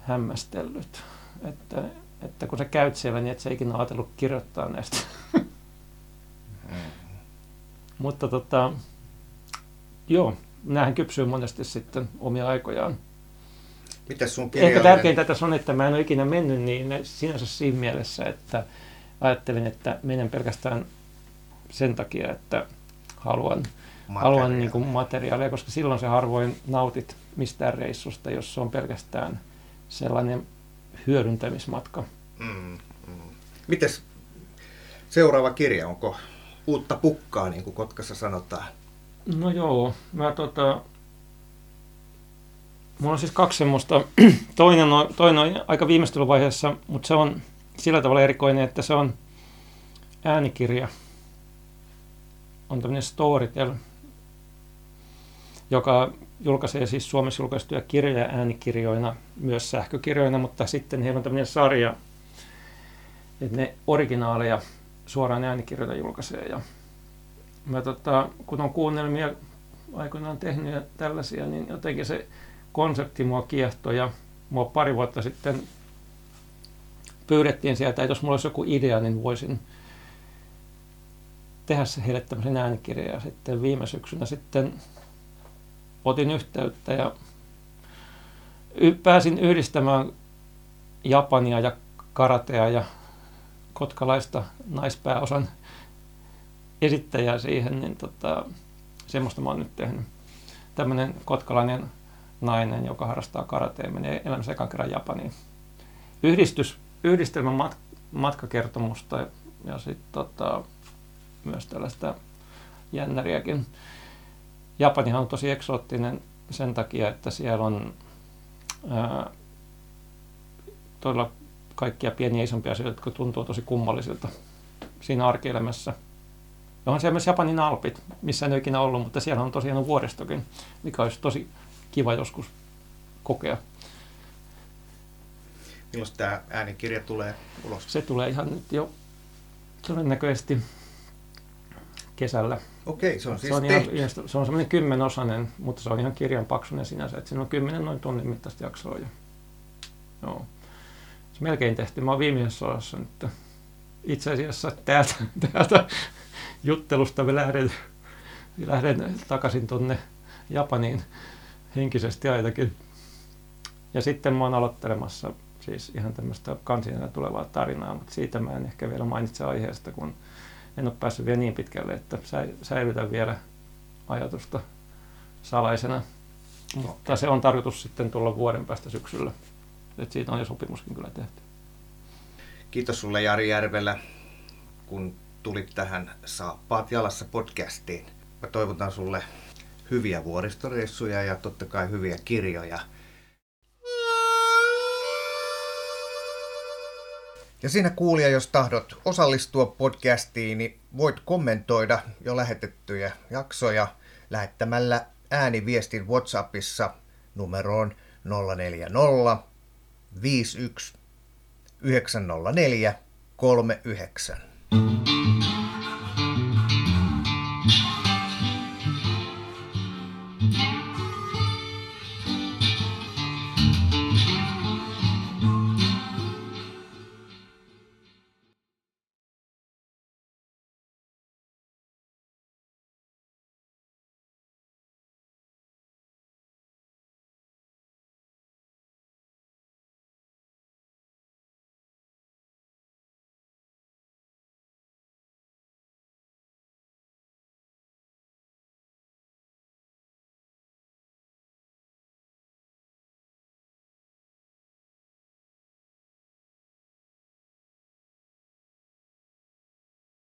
hämmästellyt, että, että kun sä käyt siellä, niin et sä ikinä ajatellut kirjoittaa näistä. Mm. Mutta tota, joo, näähän kypsyy monesti sitten omia aikojaan. Mitäs sun. Ehkä tärkeintä tässä on, että mä en ole ikinä mennyt niin sinänsä siinä mielessä, että ajattelin, että menen pelkästään sen takia, että haluan, haluan niin kuin materiaalia, koska silloin se harvoin nautit mistään reissusta, jos se on pelkästään sellainen hyödyntämismatka. Mm, mm. Mites seuraava kirja, onko uutta pukkaa, niin kuin Kotkassa sanotaan? No joo, mä tota, Mulla on siis kaksi semmoista. Toinen on, toinen on aika viimeistelyvaiheessa, mutta se on sillä tavalla erikoinen, että se on äänikirja. On tämmöinen Storytel, joka julkaisee siis Suomessa julkaistuja kirjoja äänikirjoina, myös sähkökirjoina, mutta sitten heillä on tämmöinen sarja, että ne originaaleja suoraan äänikirjoita julkaisee. Ja mä tota, kun on kuunnelmia aikoinaan tehnyt ja tällaisia, niin jotenkin se konsepti mua kiehtoi ja mua pari vuotta sitten pyydettiin sieltä, että jos mulla olisi joku idea, niin voisin tehdä se heille tämmöisen äänikirjan. Ja sitten viime syksynä sitten otin yhteyttä ja pääsin yhdistämään Japania ja karatea ja kotkalaista naispääosan esittäjää siihen, niin tota, semmoista mä oon nyt tehnyt. Tämmöinen kotkalainen nainen, joka harrastaa karatea, menee elämänsä ekan kerran Japaniin. Yhdistys, yhdistelmän mat, matkakertomusta ja, sitten tota, myös tällaista jännäriäkin. Japanihan on tosi eksoottinen sen takia, että siellä on ää, todella kaikkia pieniä isompia asioita, jotka tuntuu tosi kummallisilta siinä arkielämässä. Ja on siellä myös Japanin Alpit, missä en ole ikinä ollut, mutta siellä on tosiaan vuoristokin, mikä olisi tosi kiva joskus kokea. Milloin tämä äänikirja tulee ulos? Se tulee ihan nyt jo todennäköisesti kesällä. Okei, se on siis se on, ihan, se on semmoinen kymmenosainen, mutta se on ihan kirjan paksunen sinänsä, että siinä on kymmenen noin tunnin mittaista jaksoa. Ja, joo. Se melkein tehty. Mä oon viimeisessä osassa nyt. Itse asiassa täältä, täältä juttelusta mä lähden, lähden takaisin tonne Japaniin henkisesti ainakin. Ja sitten mä oon aloittelemassa siis ihan tämmöistä kansinena tulevaa tarinaa, mutta siitä mä en ehkä vielä mainitse aiheesta, kun en ole päässyt vielä niin pitkälle, että säilytän vielä ajatusta salaisena. Mutta se on tarkoitus sitten tulla vuoden päästä syksyllä. Et siitä on jo sopimuskin kyllä tehty. Kiitos sulle Jari Järvelä, kun tulit tähän Saappaat jalassa podcastiin. Mä toivotan sulle hyviä vuoristoreissuja ja totta kai hyviä kirjoja. Ja siinä kuulija, jos tahdot osallistua podcastiin, niin voit kommentoida jo lähetettyjä jaksoja lähettämällä ääniviestin WhatsAppissa numeroon 040 51 904 39.